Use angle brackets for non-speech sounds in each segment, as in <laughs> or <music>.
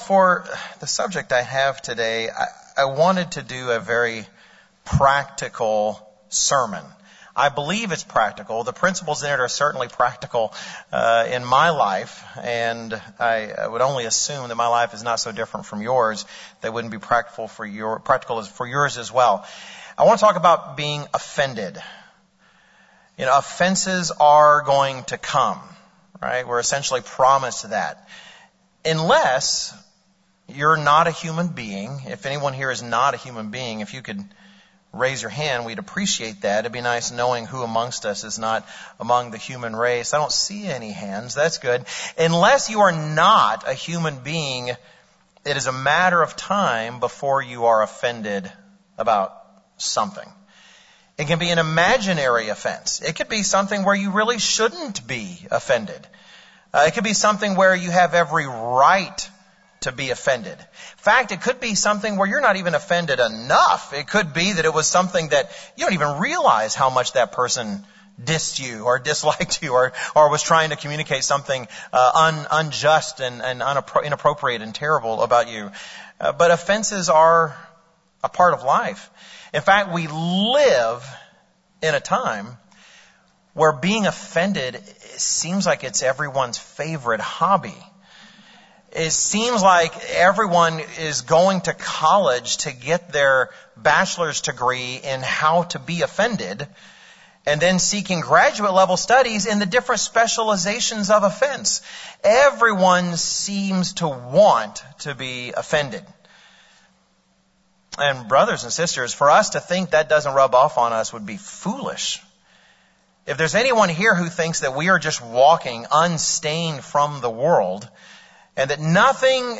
For the subject I have today, I, I wanted to do a very practical sermon. I believe it's practical. The principles in it are certainly practical uh, in my life, and I, I, would only assume that my life is not so different from yours. They wouldn't be practical for your practical for yours as well. I want to talk about being offended. You know, offenses are going to come, right? We're essentially promised that, unless you're not a human being. If anyone here is not a human being, if you could raise your hand, we'd appreciate that. It'd be nice knowing who amongst us is not among the human race. I don't see any hands. That's good. Unless you are not a human being, it is a matter of time before you are offended about something. It can be an imaginary offense. It could be something where you really shouldn't be offended. Uh, it could be something where you have every right to be offended. In fact, it could be something where you're not even offended enough. It could be that it was something that you don't even realize how much that person dissed you or <laughs> disliked you or, or was trying to communicate something uh, un, unjust and, and unappro- inappropriate and terrible about you. Uh, but offenses are a part of life. In fact, we live in a time where being offended seems like it's everyone's favorite hobby it seems like everyone is going to college to get their bachelor's degree in how to be offended and then seeking graduate level studies in the different specializations of offense. Everyone seems to want to be offended. And brothers and sisters, for us to think that doesn't rub off on us would be foolish. If there's anyone here who thinks that we are just walking unstained from the world, and that nothing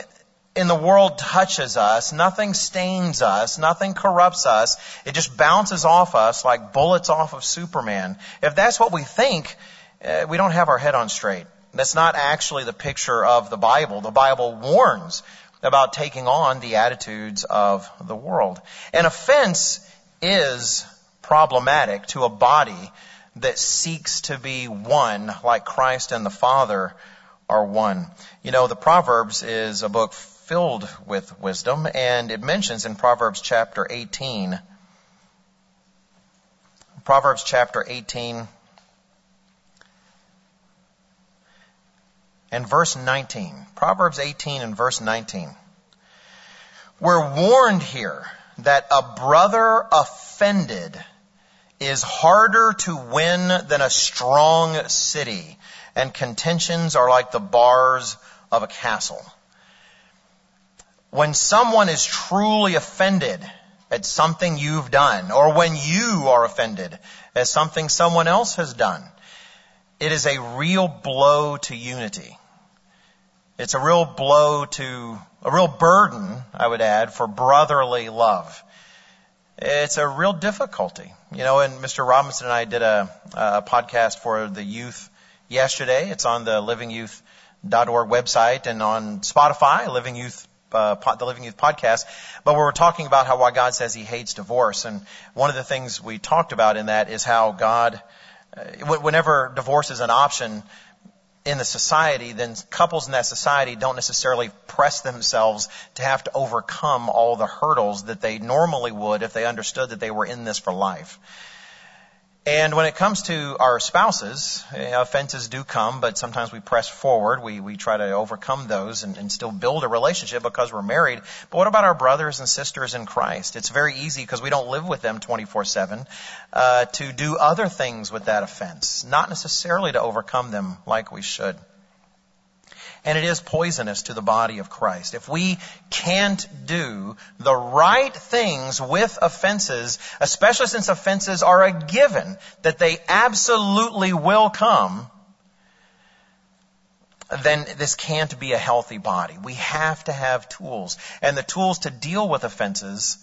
in the world touches us, nothing stains us, nothing corrupts us. It just bounces off us like bullets off of Superman. If that's what we think, uh, we don't have our head on straight. That's not actually the picture of the Bible. The Bible warns about taking on the attitudes of the world. An offense is problematic to a body that seeks to be one like Christ and the Father are one. You know, the Proverbs is a book filled with wisdom, and it mentions in Proverbs chapter 18, Proverbs chapter 18, and verse 19. Proverbs 18 and verse 19. We're warned here that a brother offended is harder to win than a strong city and contentions are like the bars of a castle. When someone is truly offended at something you've done, or when you are offended at something someone else has done, it is a real blow to unity. It's a real blow to, a real burden, I would add, for brotherly love. It's a real difficulty. You know, and Mr. Robinson and I did a, a podcast for the youth yesterday. It's on the livingyouth.org website and on Spotify, Living Youth, uh, the Living Youth podcast. But we were talking about how why God says He hates divorce, and one of the things we talked about in that is how God, uh, whenever divorce is an option in the society, then couples in that society don't necessarily press themselves to have to overcome all the hurdles that they normally would if they understood that they were in this for life. And when it comes to our spouses, offenses do come, but sometimes we press forward. We, we try to overcome those and, and still build a relationship because we're married. But what about our brothers and sisters in Christ? It's very easy because we don't live with them 24-7 uh, to do other things with that offense, not necessarily to overcome them like we should and it is poisonous to the body of Christ. If we can't do the right things with offenses, especially since offenses are a given that they absolutely will come, then this can't be a healthy body. We have to have tools. And the tools to deal with offenses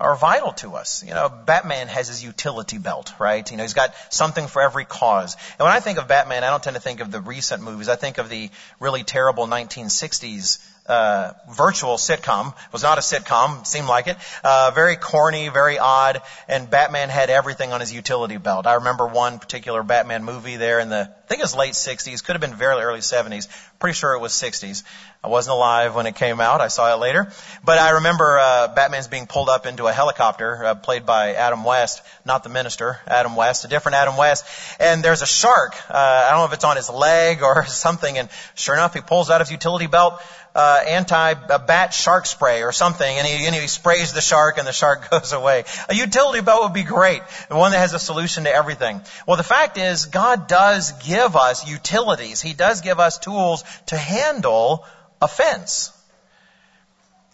are vital to us. You know, Batman has his utility belt, right? You know, he's got something for every cause. And when I think of Batman, I don't tend to think of the recent movies. I think of the really terrible 1960s uh, virtual sitcom. It was not a sitcom, seemed like it. Uh, very corny, very odd, and Batman had everything on his utility belt. I remember one particular Batman movie there in the, I think it was late 60s, could have been very early 70s. Pretty sure it was 60s. I wasn't alive when it came out. I saw it later. But I remember uh, Batman's being pulled up into a helicopter, uh, played by Adam West, not the minister, Adam West, a different Adam West. And there's a shark. Uh, I don't know if it's on his leg or <laughs> something. And sure enough, he pulls out his utility belt uh, anti-bat shark spray or something, and he, and he sprays the shark, and the shark <laughs> goes away. A utility belt would be great, one that has a solution to everything. Well, the fact is, God does give us utilities. He does give us tools to handle offense.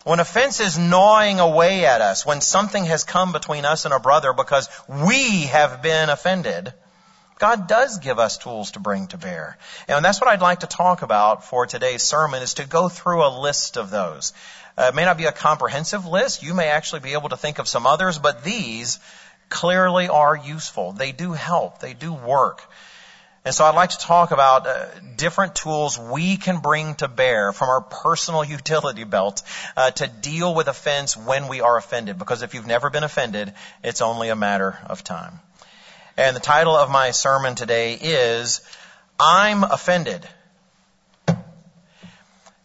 When offense is gnawing away at us, when something has come between us and a brother because we have been offended, God does give us tools to bring to bear. And that's what I'd like to talk about for today's sermon is to go through a list of those. Uh, it may not be a comprehensive list. You may actually be able to think of some others, but these clearly are useful. They do help. They do work. And so I'd like to talk about uh, different tools we can bring to bear from our personal <laughs> utility belt uh, to deal with offense when we are offended. Because if you've never been offended, it's only a matter of time. And the title of my sermon today is I'm Offended.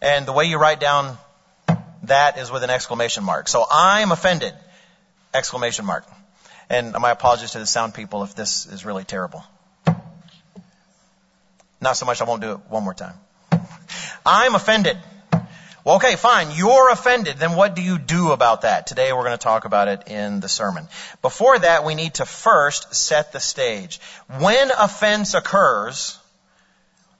And the way you write down that is with an exclamation mark. So I'm offended. Exclamation mark. And my apologies to the sound people if this is really terrible. Not so much, I won't do it one more time. I'm offended. Well, okay, fine. You're offended. Then what do you do about that? Today we're going to talk about it in the sermon. Before that, we need to first set the stage. When offense occurs,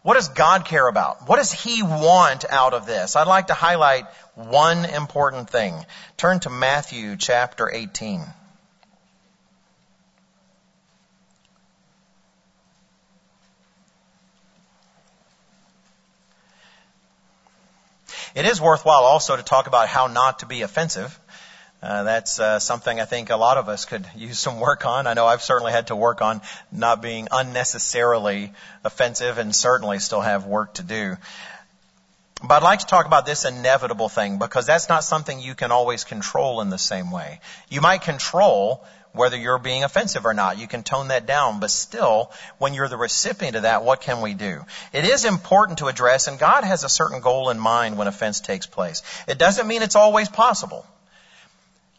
what does God care about? What does He want out of this? I'd like to highlight one important thing. Turn to Matthew chapter 18. It is worthwhile also to talk about how not to be offensive. Uh, that's uh, something I think a lot of us could <laughs> use some work on. I know I've certainly had to work on not being unnecessarily offensive and certainly still have work to do. But I'd like to talk about this inevitable thing because that's not something you can always control in the same way. You might control whether you're being offensive or not. You can tone that down, but still, when you're the recipient of that, what can we do? It is important to address, and God has a certain goal in mind when offense takes place. It doesn't mean it's always possible.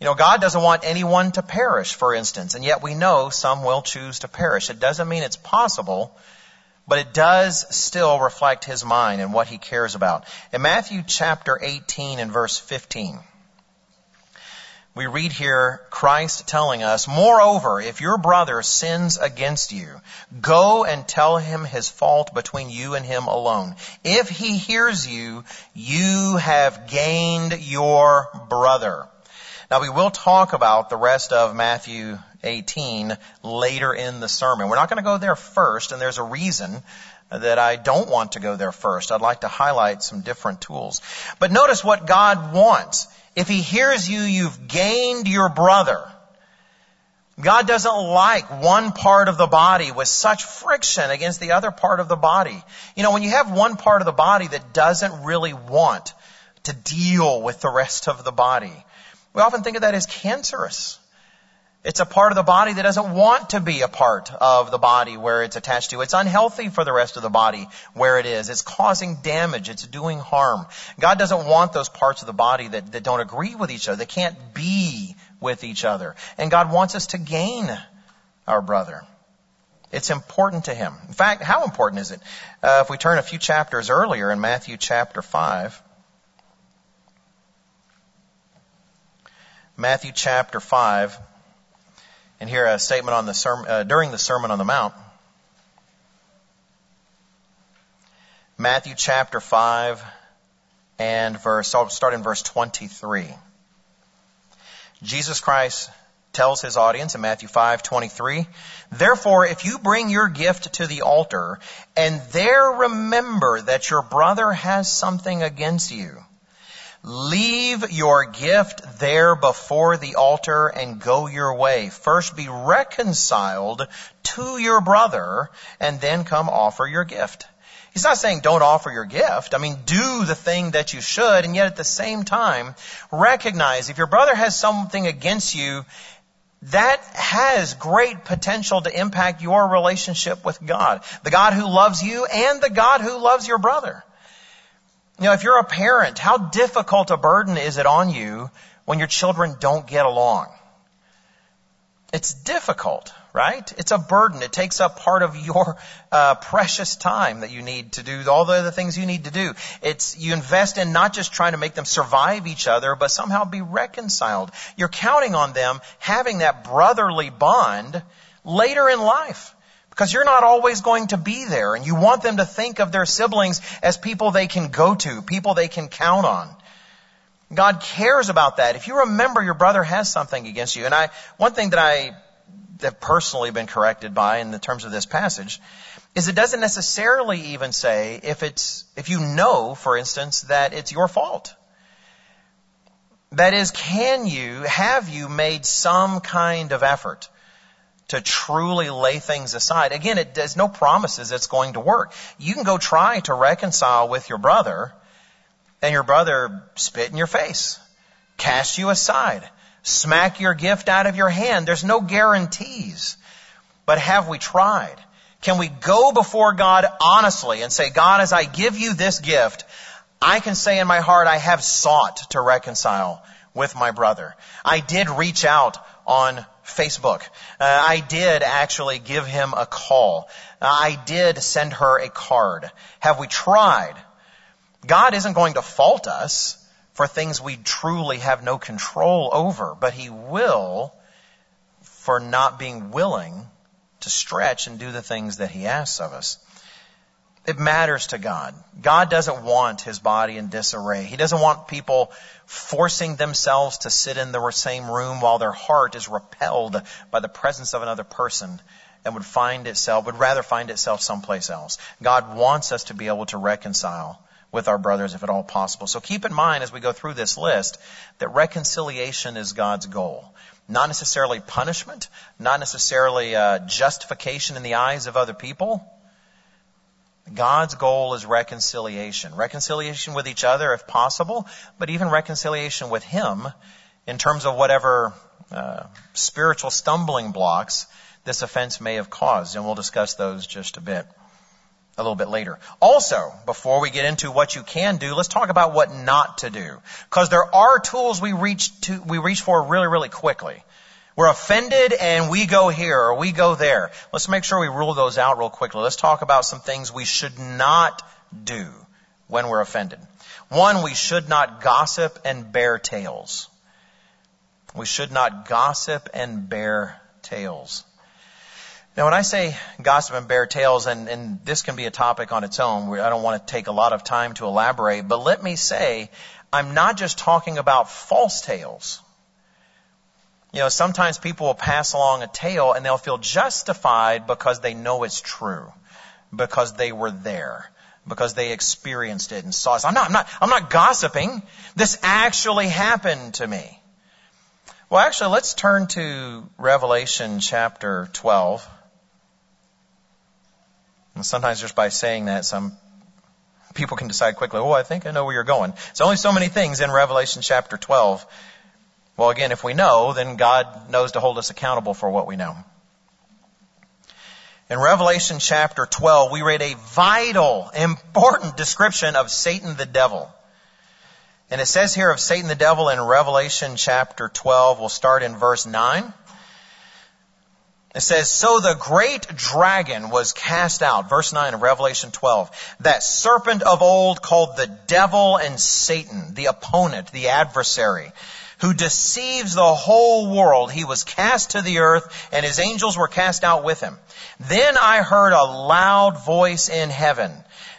You know, God doesn't want anyone to perish, for instance, and yet we know some will choose to perish. It doesn't mean it's possible, but it does still reflect His mind and what He cares about. In Matthew chapter 18 and verse 15, we read here Christ telling us, Moreover, if your brother sins against you, go and tell him his fault between you and him alone. If he hears you, you have gained your brother. Now we will talk about the rest of Matthew 18 later in the sermon. We're not going to go there first, and there's a reason that I don't want to go there first. I'd like to highlight some different tools. But notice what God wants. If he hears you, you've gained your brother. God doesn't like one part of the body with such friction against the other part of the body. You know, when you have one part of the body that doesn't really want to deal with the rest of the body, we often think of that as cancerous. It's a part of the body that doesn't want to be a part of the body where it's attached to. It's unhealthy for the rest of the body where it is. It's causing damage. It's doing harm. God doesn't want those parts of the body that, that don't agree with each other. They can't be with each other. And God wants us to gain our brother. It's important to Him. In fact, how important is it? Uh, if we turn a few chapters earlier in Matthew chapter 5, Matthew chapter 5, and hear a statement on the sermon, uh, during the Sermon on the Mount. Matthew chapter 5 and verse, I'll start in verse 23. Jesus Christ tells his audience in Matthew 5:23, "Therefore if you bring your gift to the altar and there remember that your brother has something against you, Leave your gift there before the altar and go your way. First be reconciled to your brother and then come offer your gift. He's not saying don't offer your gift. I mean, do the thing that you should, and yet at the same time, recognize if your brother has something against you, that has great potential to impact your relationship with God. The God who loves you and the God who loves your brother. You know, if you're a parent, how difficult a burden is it on you when your children don't get along? It's difficult, right? It's a burden. It takes up part of your uh, precious time that you need to do all the other things you need to do. It's you invest in not just trying to make them survive each other, but somehow be reconciled. You're counting on them having that brotherly bond later in life. Because you're not always going to be there and you want them to think of their siblings as people they can go to, people they can count on. God cares about that. If you remember your brother has something against you, and I, one thing that I have personally been corrected by in the terms of this passage is it doesn't necessarily even say if it's, if you know, for instance, that it's your fault. That is, can you, have you made some kind of effort to truly lay things aside? Again, it, there's no promises it's going to work. You can go try to reconcile with your brother, and your brother spit in your face, cast you aside, smack your gift out of your hand. There's no guarantees. But have we tried? Can we go before God honestly and say, God, as I give you this gift, I can say in my heart, I have sought to reconcile with my brother. I did reach out on Facebook. Uh, I did actually give him a call. Uh, I did send her a card. Have we tried? God isn't going to fault us for things we truly have no control over, but He will for not being willing to stretch and do the things that He asks of us. It matters to God. God doesn't want His body in disarray. He doesn't want people forcing themselves to sit in the same room while their heart is repelled by the presence of another person and would find itself, would rather find itself someplace else. God wants us to be able to reconcile with our brothers if at all possible. So keep in mind as we go through this list that reconciliation is God's goal. Not necessarily punishment, not necessarily uh, justification in the eyes of other people. God's goal is reconciliation. Reconciliation with each other if possible, but even reconciliation with Him in terms of whatever uh, spiritual stumbling blocks this offense may have caused. And we'll discuss those just a bit a little bit later. Also, before we get into what you can do, let's talk about what not to do. Because there are tools we reach to, we reach for really, really quickly. We're offended and we go here or we go there. Let's make sure we rule those out real quickly. Let's talk about some things we should not do when we're offended. One, we should not gossip and bear tales. We should not gossip and bear tales. Now, when I say gossip and bear tales, and, and this can be a topic on its own, I don't want to take a lot of time to elaborate, but let me say, I'm not just talking about false tales. You know, sometimes people will pass along a tale and they'll feel justified because they know it's true, because they were there, because they experienced it and saw it. I'm not, I'm not, I'm not gossiping. This actually happened to me. Well, actually, let's turn to Revelation chapter 12. And sometimes just by saying that, some people can decide quickly, oh, I think I know where you're going. It's only so many things in Revelation chapter 12. Well, again, if we know, then God knows to hold us accountable for what we know. In Revelation chapter 12, we read a vital, important description of Satan the devil. And it says here of Satan the devil in Revelation chapter 12, we'll start in verse 9. It says, So the great dragon was cast out, verse 9 of Revelation 12, that serpent of old called the devil and Satan, the opponent, the adversary, who deceives the whole world. He was cast to the earth and his angels were cast out with him. Then I heard a loud voice in heaven.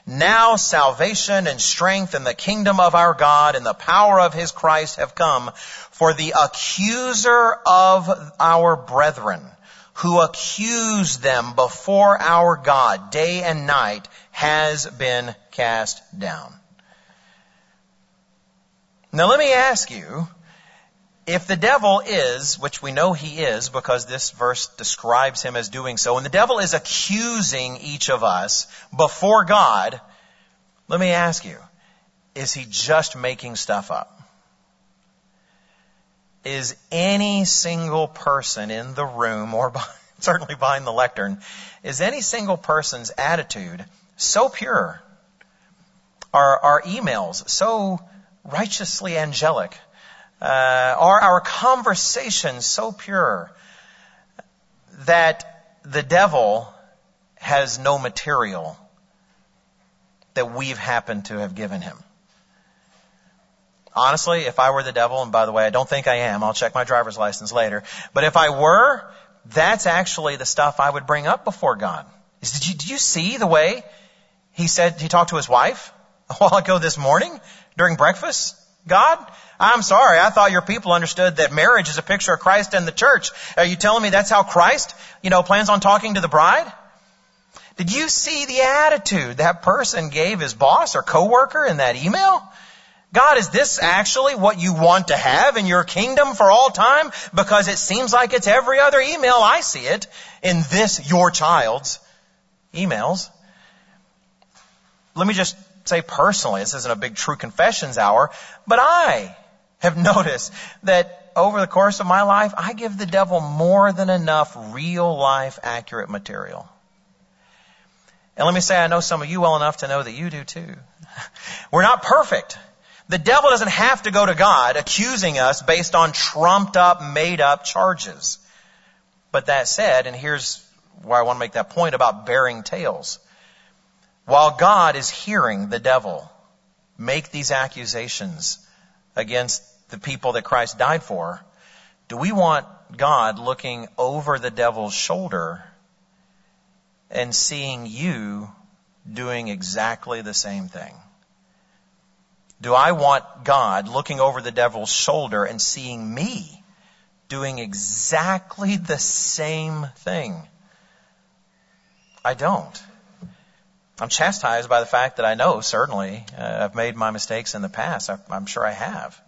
Now salvation and strength and the kingdom of our God and the power of his Christ have come for the accuser of our brethren who accused them before our God day and night has been cast down. Now let me ask you, if the devil is, which we know he is because this verse describes him as doing so, and the devil is accusing each of us before God, let me ask you, is he just making stuff up? Is any single person in the room or <laughs> certainly behind the lectern, is any single person's attitude so pure? Are our emails so righteously angelic? Uh, are our conversations so pure that the devil has no material that we've happened to have given him? Honestly, if I were the devil, and by the way, I don't think I am, I'll check my driver's license later, but if I were, that's actually the stuff I would bring up before God. Did you, did you see the way he said, he talked to his wife <laughs> a while ago this morning during breakfast? God, I'm sorry. I thought your people understood that marriage is a picture of Christ and the church. Are you telling me that's how Christ, you know, plans on talking to the bride? Did you see the attitude that person gave his boss or coworker in that email? God, is this actually what you want to have in your kingdom for all time? Because it seems like it's every other email I see it in this your child's emails. Let me just say personally, this isn't a big true confessions hour, but I have <laughs> noticed that over the course of my life, I give the devil more than enough real life accurate material. And let me say, I know some of you well enough to know that you do too. <laughs> We're not perfect. The devil doesn't have to go to God accusing us based on trumped up, made up charges. But that said, and here's why I want to make that point about bearing tales. While God is hearing the devil make these accusations against the people that Christ died for, do we want God looking over the devil's shoulder and seeing you doing exactly the same thing? Do I want God looking over the devil's shoulder and seeing me doing exactly the same thing? I don't. I'm chastised by the fact that I know, certainly, uh, I've made my mistakes in the past. I, I'm sure I have.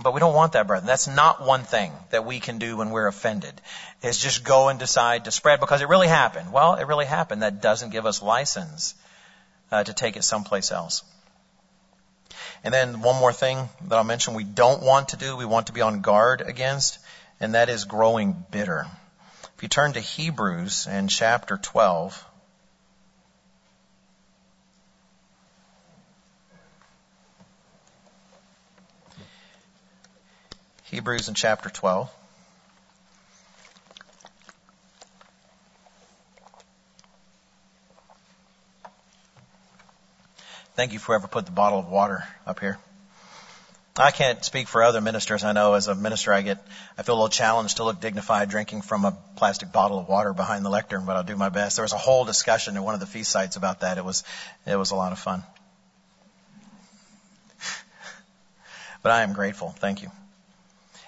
But we don't want that, brethren. That's not one thing that we can do when we're offended. Is just go and decide to spread because it really happened. Well, it really happened. That doesn't give us license uh, to take it someplace else. And then one more thing that I'll mention we don't want to do, we want to be on guard against, and that is growing bitter. If you turn to Hebrews in chapter 12, Hebrews in chapter 12. Thank you for whoever put the bottle of water up here. I can't speak for other ministers. I know as a minister I get, I feel a little challenged to look dignified drinking from a plastic bottle of water behind the lectern, but I'll do my best. There was a whole discussion in one of the feast sites about that. It was, it was a lot of fun. <laughs> But I am grateful. Thank you.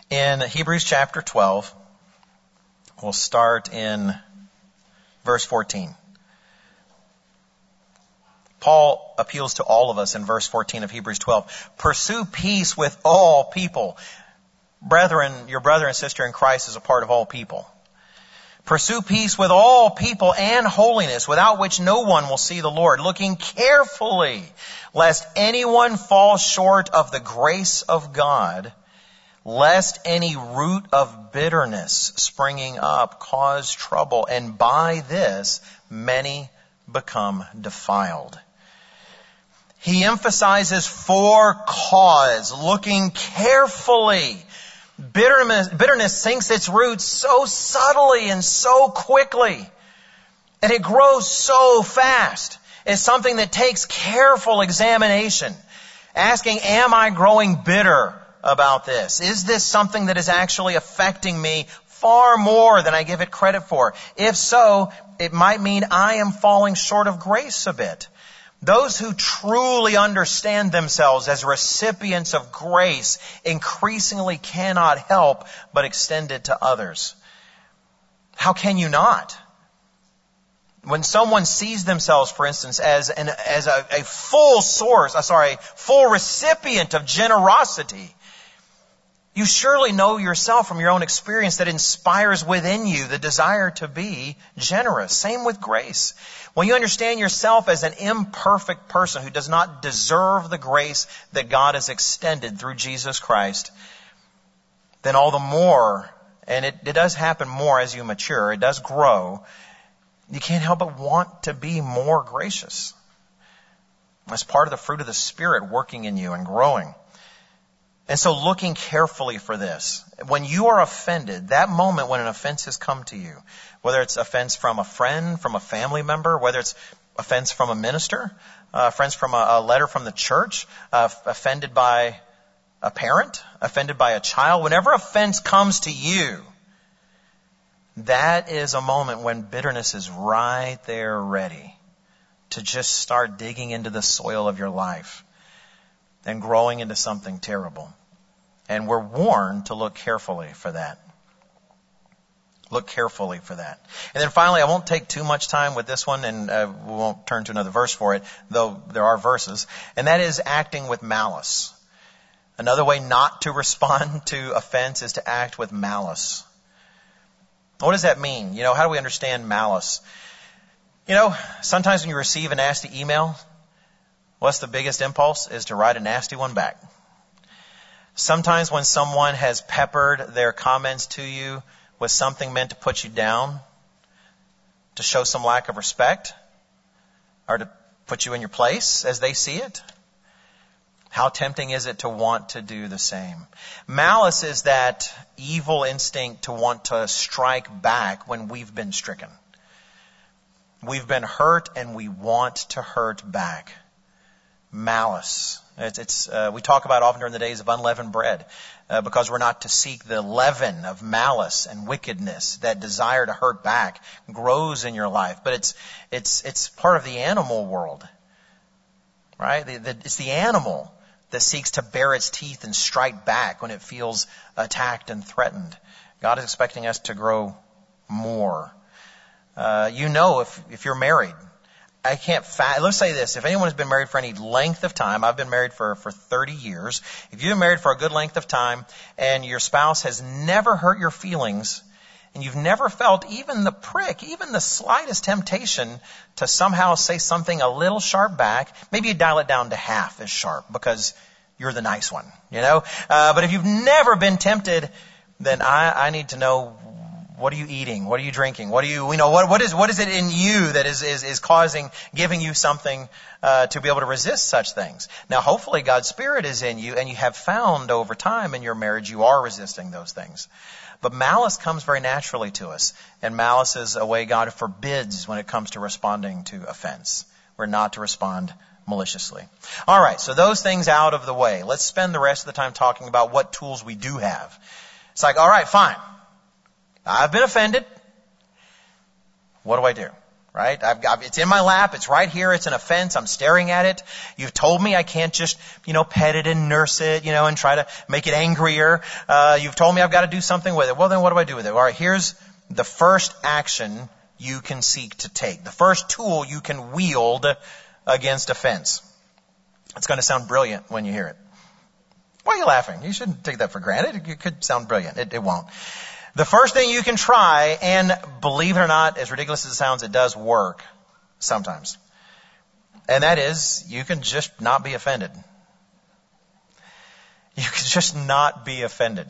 In Hebrews chapter 12, we'll start in verse 14. Paul appeals to all of us in verse 14 of Hebrews 12. Pursue peace with all people. Brethren, your brother and sister in Christ is a part of all people. Pursue peace with all people and holiness, without which no one will see the Lord, looking carefully lest anyone fall short of the grace of God lest any root of bitterness springing up cause trouble, and by this many become defiled. He emphasizes for cause, looking carefully. Bitterness, bitterness sinks its roots so subtly and so quickly, and it grows so fast. It's something that takes careful examination. Asking, am I growing bitter? About this? Is this something that is actually affecting me far more than I give it credit for? If so, it might mean I am falling short of grace a bit. Those who truly understand themselves as recipients of grace increasingly cannot help but extend it to others. How can you not? When someone sees themselves, for instance, as an, as a, a full source, uh, sorry, full recipient of generosity, You surely know yourself from your own experience that inspires within you the desire to be generous. Same with grace. When you understand yourself as an imperfect person who does not deserve the grace that God has extended through Jesus Christ, then all the more, and it, it does happen more as you mature, it does grow, you can't help but want to be more gracious. That's part of the fruit of the Spirit working in you and growing. And so looking carefully for this. When you are offended, that moment when an offense has come to you, whether it's offense from a friend, from a family member, whether it's offense from a minister, uh, friends from a, a, letter from the church, uh, offended by a parent, offended by a child, whenever offense comes to you, that is a moment when bitterness is right there ready to just start digging into the soil of your life and growing into something terrible. And we're warned to look carefully for that. Look carefully for that. And then finally, I won't take too much time with this one, and uh, we won't turn to another verse for it, though there are verses. And that is acting with malice. Another way not to respond <laughs> to offense is to act with malice. What does that mean? You know, how do we understand malice? You know, sometimes when you receive a nasty email, what's the biggest impulse? Is to write a nasty one back. Sometimes when someone has peppered their comments to you with something meant to put you down, to show some lack of respect, or to put you in your place as they see it, how tempting is it to want to do the same? Malice is that evil instinct to want to strike back when we've been stricken. We've been hurt and we want to hurt back. Malice. It's, it's uh, we talk about often during the days of unleavened bread uh, because we're not to seek the leaven of malice and wickedness. That desire to hurt back grows in your life, but it's it's it's part of the animal world, right? The, the, it's the animal that seeks to bare its teeth and strike back when it feels attacked and threatened. God is expecting us to grow more uh, you know if, if you're married. I can't fa- let's say this. If anyone has been married for any length of time, I've been married for, for 30 years. If you've been married for a good length of time and your spouse has never hurt your feelings and you've never felt even the prick, even the slightest temptation to somehow say something a little sharp back, maybe you dial it down to half as sharp because you're the nice one, you know? Uh, but if you've never been tempted, then I, I need to know what are you eating? What are you drinking? What are you, you know, what, what is, what is it in you that is, is, is causing, giving you something, uh, to be able to resist such things? Now, hopefully God's Spirit is in you and you have found over time in your marriage you are resisting those things. But malice comes very naturally to us. And malice is a way God forbids when it comes to responding to offense. We're not to respond maliciously. Alright, so those things out of the way. Let's spend the rest of the time talking about what tools we do have. It's like, alright, fine. I've been offended. What do I do? Right? I've got, it's in my lap. It's right here. It's an offense. I'm staring at it. You've told me I can't just, you know, pet it and nurse it, you know, and try to make it angrier. Uh, you've told me I've got to do something with it. Well, then what do I do with it? All right, here's the first action you can seek to take. The first tool you can wield against offense. It's going to sound brilliant when you hear it. Why are you laughing? You shouldn't take that for granted. It could sound brilliant. It, it won't. The first thing you can try, and believe it or not, as ridiculous as it sounds, it does work sometimes. And that is, you can just not be offended. <laughs> You can just not be offended.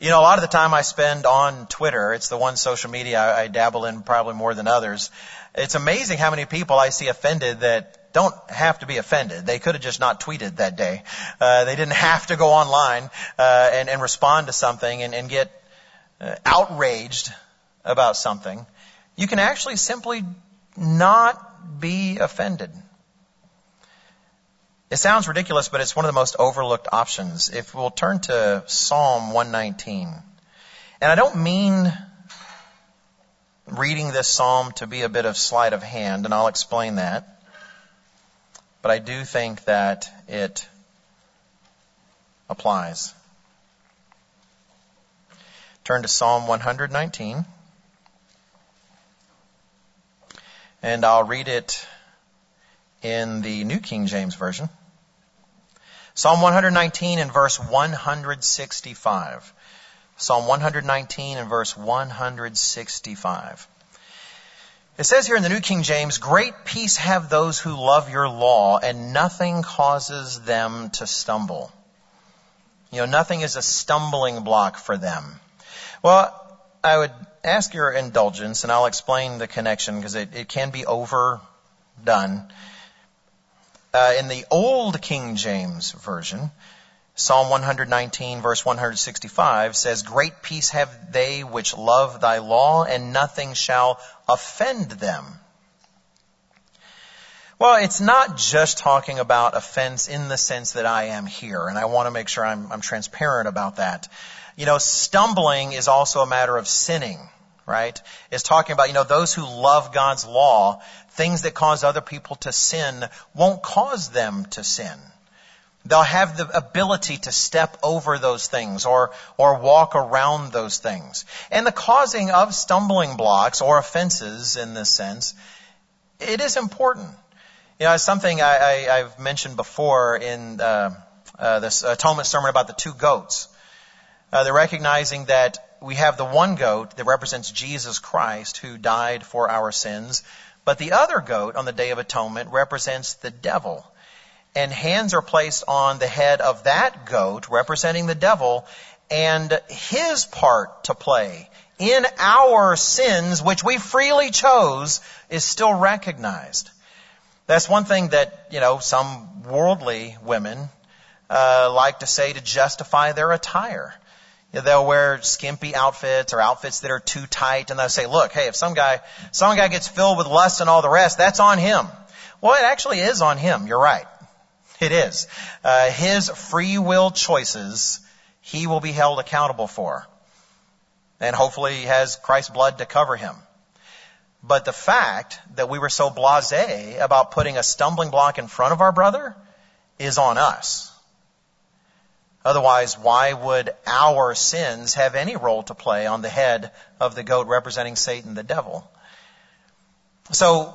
You know, a lot of the time I spend on Twitter, it's the one social media I, I dabble in probably more than others. It's amazing how many people I see offended that don't have to be offended. They could have just not tweeted that day. Uh, they didn't have to go online uh, and, and respond to something and, and get uh, outraged about something. You can actually simply not be offended. It sounds ridiculous, but it's one of the most overlooked options. If we'll turn to Psalm 119. And I don't mean reading this psalm to be a bit of sleight of hand, and I'll explain that but I do think that it applies. Turn to Psalm 119. And I'll read it in the New King James Version. Psalm 119 and verse 165. Psalm 119 and verse 165. It says here in the New King James, Great peace have those who love your law, and nothing causes them to stumble. You know, nothing is a stumbling block for them. Well, I would ask your indulgence, and I'll explain the connection because it, it can be overdone. Uh, in the Old King James Version, Psalm 119 verse 165 says, Great peace have they which love thy law, and nothing shall offend them. Well, it's not just talking about offense in the sense that I am here, and I want to make sure I'm, I'm transparent about that. You know, stumbling is also a matter of sinning, right? It's talking about, you know, those who love God's law, things that cause other people to sin won't cause them to sin. They'll have the ability to step over those things or, or walk around those things. And the causing of stumbling blocks or offenses in this sense, it is important. You know, it's something I, I, have mentioned before in uh, uh, this atonement sermon about the two goats. Uh, they're recognizing that we have the one goat that represents Jesus Christ who died for our sins, but the other goat on the Day of Atonement represents the devil and hands are placed on the head of that goat representing the devil and his part to play in our sins, which we freely chose, is still recognized. That's one thing that, you know, some worldly women uh, like to say to justify their attire. They'll wear skimpy outfits or outfits that are too tight, and they'll say, "Look, hey, if some guy, some guy gets filled with lust and all the rest, that's on him." Well, it actually is on him. You're right. It is. Uh, his free will choices, he will be held accountable for. And hopefully he has Christ's blood to cover him. But the fact that we were so blasé about putting a stumbling block in front of our brother is on us. Otherwise, why would our sins have any role to play on the head of the goat representing Satan, the devil? So,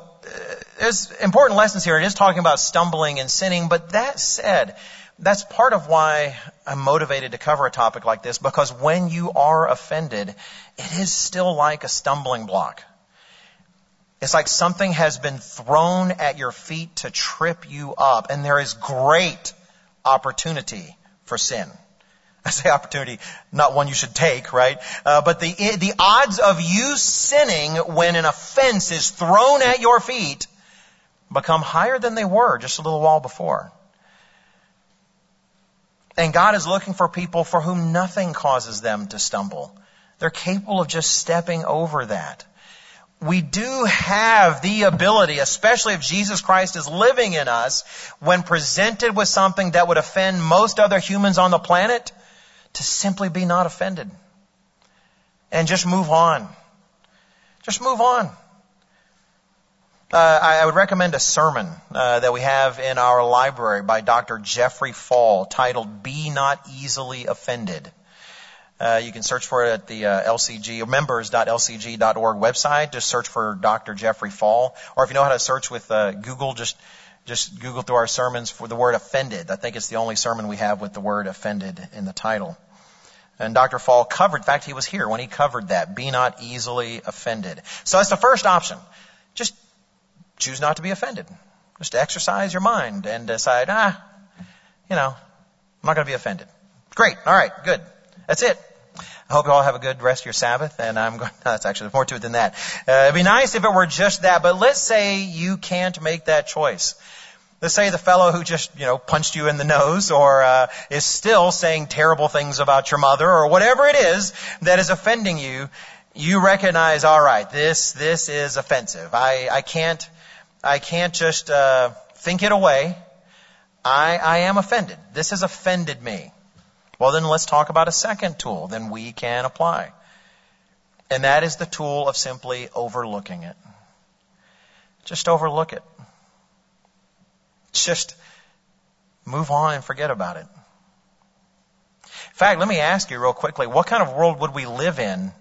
there's important lessons here. It is talking about stumbling and sinning, but that said, that's part of why I'm motivated to cover a topic like this because when you are offended, it is still like a stumbling block. It's like something has been thrown at your feet to trip you up and there is great opportunity for sin. I say opportunity, not one you should take, right? Uh, but the the odds of you sinning when an offense is thrown at your feet become higher than they were just a little while before. And God is looking for people for whom nothing causes them to stumble. They're capable of just stepping over that. We do have the ability, especially if Jesus Christ is living in us, when presented with something that would offend most other humans on the planet, to simply be not offended. And just move on. Just move on. Uh, I, would recommend a sermon uh, that we have in our library by Dr. Jeffrey Fall titled "Be Not Easily Offended." Uh, you can search for it at the uh, LCG members.lcg.org website. Just search for Dr. Jeffrey Fall, or if you know how to search with uh, Google, just just Google through our sermons for the word offended. I think it's the only sermon we have with the word offended in the title. And Dr. Fall covered, in fact, he was here when he covered that. Be not easily offended. So that's the first option. Just choose not to be offended. Just exercise your mind and decide, ah, you know, I'm not going to be offended. Great. All right. Good. That's it. I hope you all have a good rest of your Sabbath, and I'm going, <laughs> no, that's actually more to it than that. Uh, it'd be nice if it were just that, but let's say you can't make that choice. Let's say the fellow who just, you know, punched you in the nose or uh, is still saying terrible things about your mother or whatever it is that is offending you, you recognize, all right, this this is offensive. I I can't I can't just uh, think it away. I I am offended. This has offended me. Well, then let's talk about a second tool. Then we can apply, and that is the tool of simply overlooking it. Just overlook it. Just move on and forget about it. In fact, let me ask you real quickly, what kind of world would we live in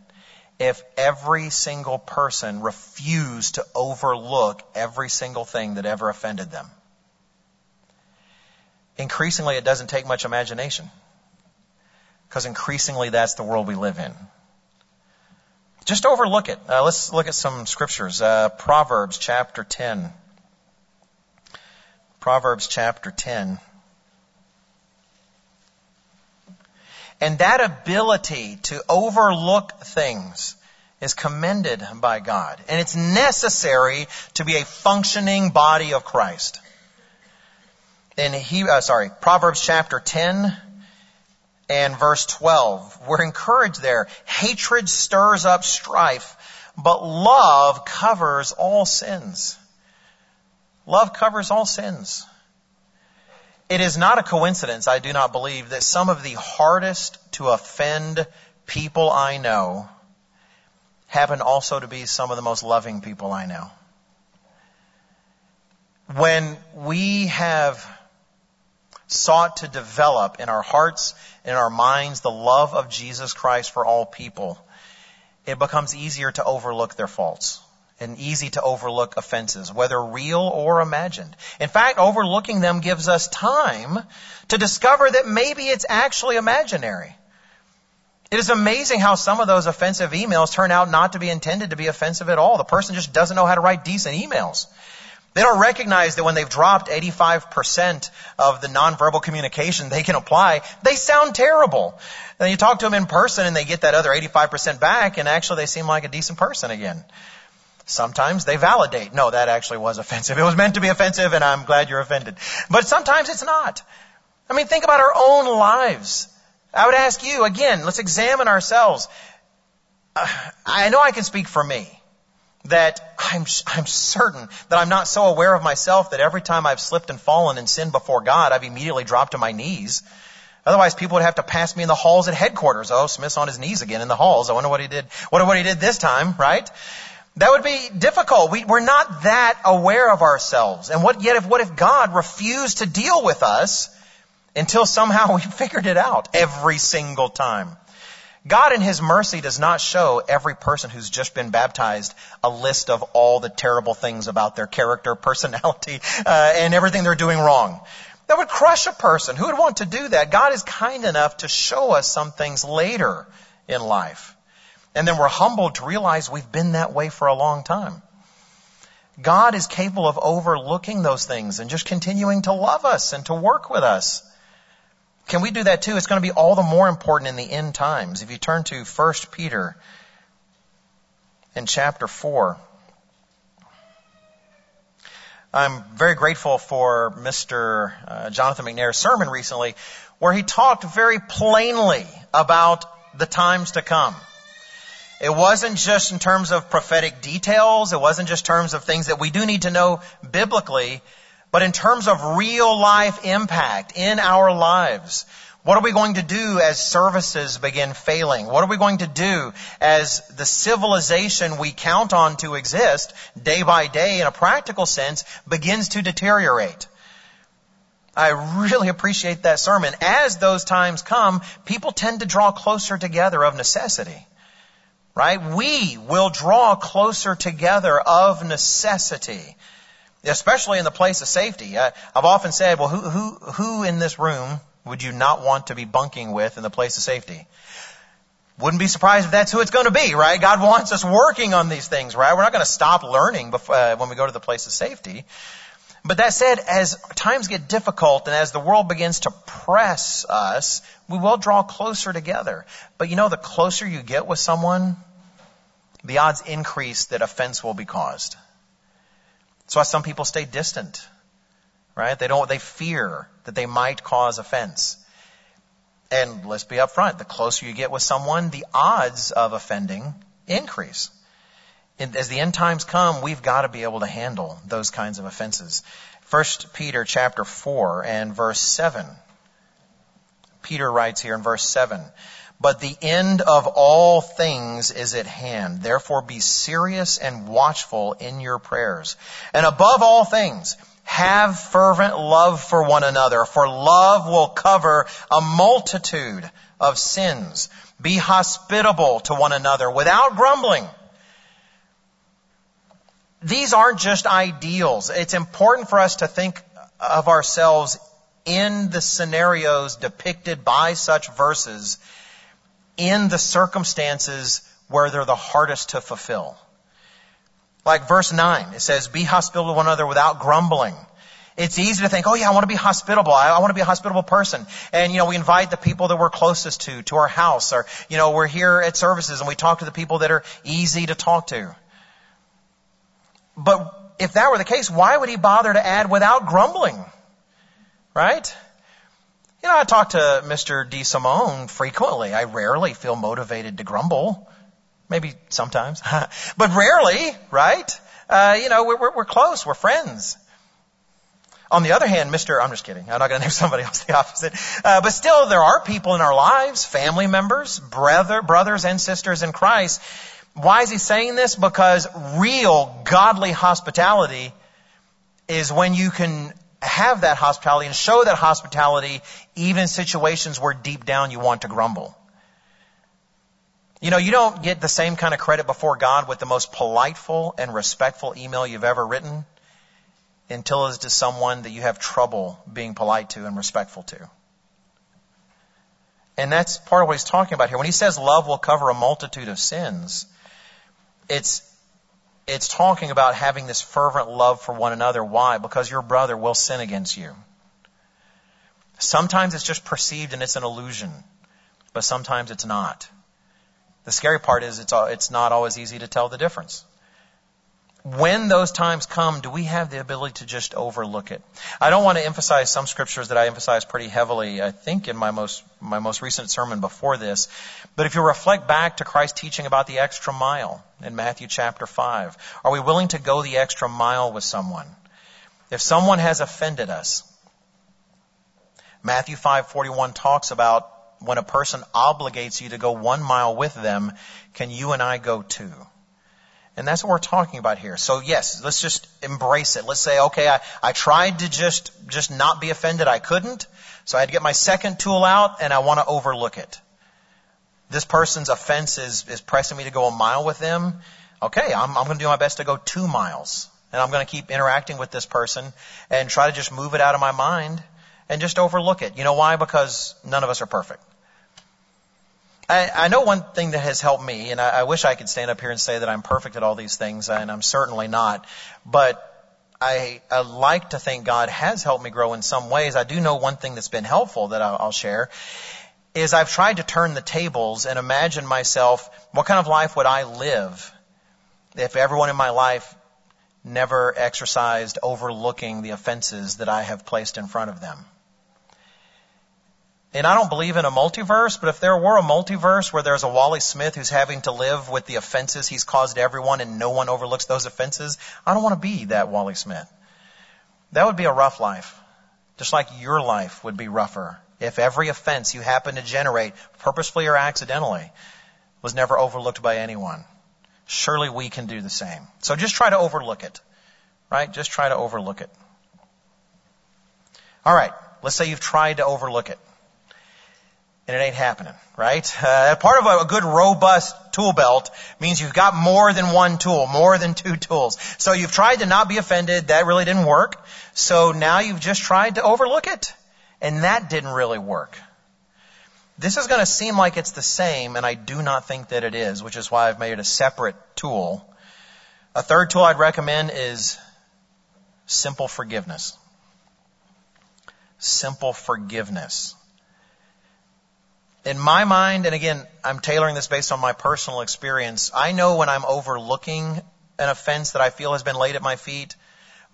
if every single person refused to overlook every single thing that ever offended them? increasingly it doesn't take much imagination. Because increasingly that's the world we live in. Just overlook it. Uh, let's look at some scriptures. Uh, Proverbs chapter 10. Proverbs chapter 10. And that ability to overlook things is commended by God. And it's necessary to be a functioning body of Christ. In he, uh, sorry, Proverbs chapter 10 and verse 12, we're encouraged there. Hatred stirs up strife, but love covers all sins. Love covers all sins. It is not a coincidence, I do not believe, that some of the hardest to offend people I know happen also to be some of the most loving people I know. When we have sought to develop in our hearts in our minds the love of Jesus Christ for all people, it becomes easier to overlook their faults and easy to overlook offenses, whether real or imagined. In fact, overlooking them gives us time to discover that maybe it's actually imaginary. It is amazing how some of those offensive emails turn out not to be intended to be offensive at all. The person just doesn't know how to write decent emails. They don't recognize that when they've dropped 85% of the nonverbal communication they can apply, they sound terrible. Then you talk to them in person and they get that other 85% back and actually they seem like a decent person again. Sometimes they validate, no, that actually was offensive. It was meant to be offensive and I'm glad you're offended. But sometimes it's not. I mean, think about our own lives. I would ask you, again, let's examine ourselves. Uh, I know I can speak for me. That I'm, I'm certain that I'm not so aware of myself that every time I've slipped and fallen and sinned before God, I've immediately dropped to my knees. Otherwise, people would have to pass me in the halls at headquarters. Oh, Smith's on his knees again in the halls. I wonder what he did. Wonder what he did this time, right? That would be difficult. We, we're not that aware of ourselves. And what yet if what if God refused to deal with us until somehow <laughs> we figured it out every single time. God in His mercy does not show every person who's just been baptized a list of all the terrible things about their character, <laughs> personality, uh, and everything they're doing wrong. That would crush a person. Who would want to do that? God is kind enough to show us some things later in life. And then we're humbled to realize we've been that way for a long time. God is capable of overlooking those things and just continuing to love us and to work with us. Can we do that too? It's going to be all the more important in the end times. If you turn to 1 Peter in chapter 4, I'm very grateful for Mr. Uh, Jonathan McNair's sermon recently where he talked very plainly about the times to come. It wasn't just in terms of prophetic details. It wasn't just terms of things that we do need to know biblically. But in terms of real life impact in our lives, what are we going to do as services begin failing? What are we going to do as the civilization we count on to exist day by day in a practical sense begins to deteriorate? I really appreciate that sermon. As those times come, people tend to draw closer together of necessity. Right? We will draw closer together of necessity especially in the place of safety. I, I've often said, well, who, who, who in this room would you not want to be bunking with in the place of safety? Wouldn't be surprised if that's who it's going to be, right? God wants us working on these things, right? We're not going to stop learning before, uh, when we go to the place of safety. But that said, as times get difficult and as the world begins to press us, we will draw closer together. But you know, the closer you get with someone, the odds increase that offense will be caused. That's why some people stay distant, right? They don't, they fear that they might cause offense. And let's be upfront, the closer you get with someone, the odds of offending increase. And as the end times come, we've got to be able to handle those kinds of offenses. First Peter chapter 4 and verse 7. Peter writes here in verse 7, but the end of all things is at hand. Therefore be serious and watchful in your prayers. And above all things, have fervent love for one another, for love will cover a multitude of sins. Be hospitable to one another without grumbling. These aren't just ideals. It's important for us to think of ourselves in the scenarios depicted by such verses in the circumstances where they're the hardest to fulfill. Like verse 9, it says, be hospitable to one another without grumbling. It's easy to think, oh yeah, I want to be hospitable. I, I want to be a hospitable person. And, you know, we invite the people that we're closest to, to our house, or, you know, we're here at services and we talk to the people that are easy to talk to. But if that were the case, why would he bother to add without grumbling? Right? You know, I talk to Mr. D. Simone frequently. I rarely feel motivated to grumble. Maybe sometimes, <laughs> but rarely, right? Uh, you know, we're, we're, we're close. We're friends. On the other hand, Mr. I'm just kidding. I'm not going <laughs> to name somebody else the opposite. Uh, but still, there are people in our lives, family members, brother, brothers and sisters in Christ. Why is he saying this? Because real godly hospitality is when you can have that hospitality and show that hospitality even in situations where deep down you want to grumble. You know, you don't get the same kind of credit before God with the most politeful and respectful email you've ever written until it's to someone that you have trouble being polite to and respectful to. And that's part of what he's talking about here. When he says love will cover a multitude of sins, it's, it's talking about having this fervent love for one another. Why? Because your brother will sin against you. Sometimes it's just perceived and it's an illusion, but sometimes it's not. The scary part is it's, it's not always easy to tell the difference when those times come, do we have the ability to just overlook it? I don't want to emphasize some scriptures that I emphasize pretty heavily, I think in my most, my most recent sermon before this. But if you reflect back to Christ's teaching about the extra mile in Matthew chapter 5, are we willing to go the extra mile with someone? If someone has offended us, Matthew 5:41 talks about when a person obligates you to go one mile with them, can you and I go too? And that's what we're talking about here. So yes, let's just embrace it. Let's say, okay, I, I tried to just, just not be offended. I couldn't. So I had to get my second tool out and I want to overlook it. This person's offense is, is pressing me to go a mile with them. Okay, I'm, I'm going to do my best to go two miles. And I'm going to keep interacting with this person and try to just move it out of my mind and just overlook it. You know why? Because none of us are perfect. I, I know one thing that has helped me, and I, I wish I could stand up here and say that I'm perfect at all these things, and I'm certainly not. But I, I like to think God has helped me grow in some ways. I do know one thing that's been helpful that I'll, I'll share is I've tried to turn the tables and imagine myself, what kind of life would I live if everyone in my life never exercised overlooking the offenses that I have placed in front of them? And I don't believe in a multiverse, but if there were a multiverse where there's a Wally Smith who's having to live with the offenses he's caused everyone and no one overlooks those offenses, I don't want to be that Wally Smith. That would be a rough life. Just like your life would be rougher if every offense you happen to generate, purposefully or accidentally, was never overlooked by anyone. Surely we can do the same. So just try to overlook it. Right? Just try to overlook it. Alright. Let's say you've tried to overlook it and it ain't happening, right? Uh, part of a, good robust tool belt means you've got more than one tool, more than two tools. So you've tried to not be offended, that really didn't work. So now you've just tried to overlook it, and that didn't really work. This is going to seem like it's the same, and I do not think that it is, which is why I've made it a separate tool. A third tool I'd recommend is simple forgiveness. Simple forgiveness in my mind, and again, I'm tailoring this based on my personal experience, I know when I'm overlooking an offense that I feel has been laid at my feet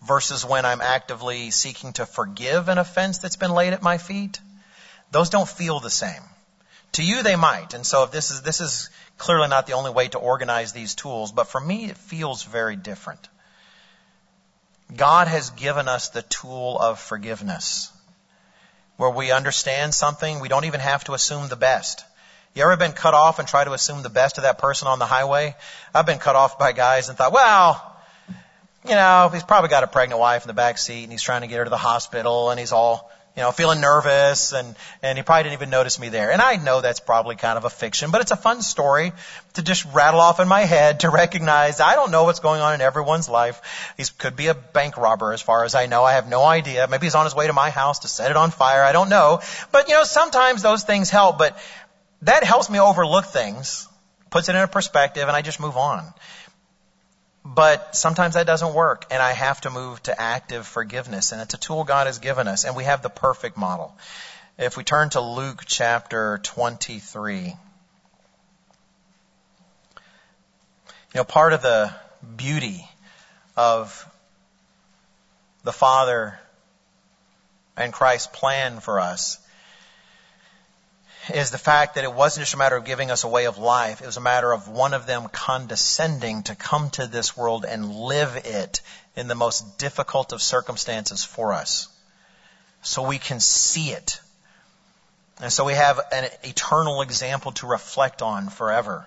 versus when I'm actively seeking to forgive an offense that's been laid at my feet. Those don't feel the same. To you, they might. And so if this is, this is clearly not the only way to organize these tools, but for me, it feels very different. God has given us the tool of forgiveness where we understand something, we don't even have to assume the best. You ever been cut off and try to assume the best of that person on the highway? I've been cut off by guys and thought, well, you know, he's probably got a pregnant wife in the back seat and he's trying to get her to the hospital and he's all you know, feeling nervous and, and he probably didn't even notice me there. And I know that's probably kind of a fiction, but it's a fun story to just rattle off in my head to recognize I don't know what's going on in everyone's life. He could be a bank robber as far as I know. I have no idea. Maybe he's on his way to my house to set it on fire. I don't know. But you know, sometimes those things help, but that helps me overlook things, puts it in a perspective, and I just move on. But sometimes that doesn't work, and I have to move to active forgiveness, and it's a tool God has given us, and we have the perfect model. If we turn to Luke chapter 23, you know, part of the beauty of the Father and Christ's plan for us is the fact that it wasn't just a matter of giving us a way of life. It was a matter of one of them condescending to come to this world and live it in the most difficult of circumstances for us. So we can see it. And so we have an eternal example to reflect on forever.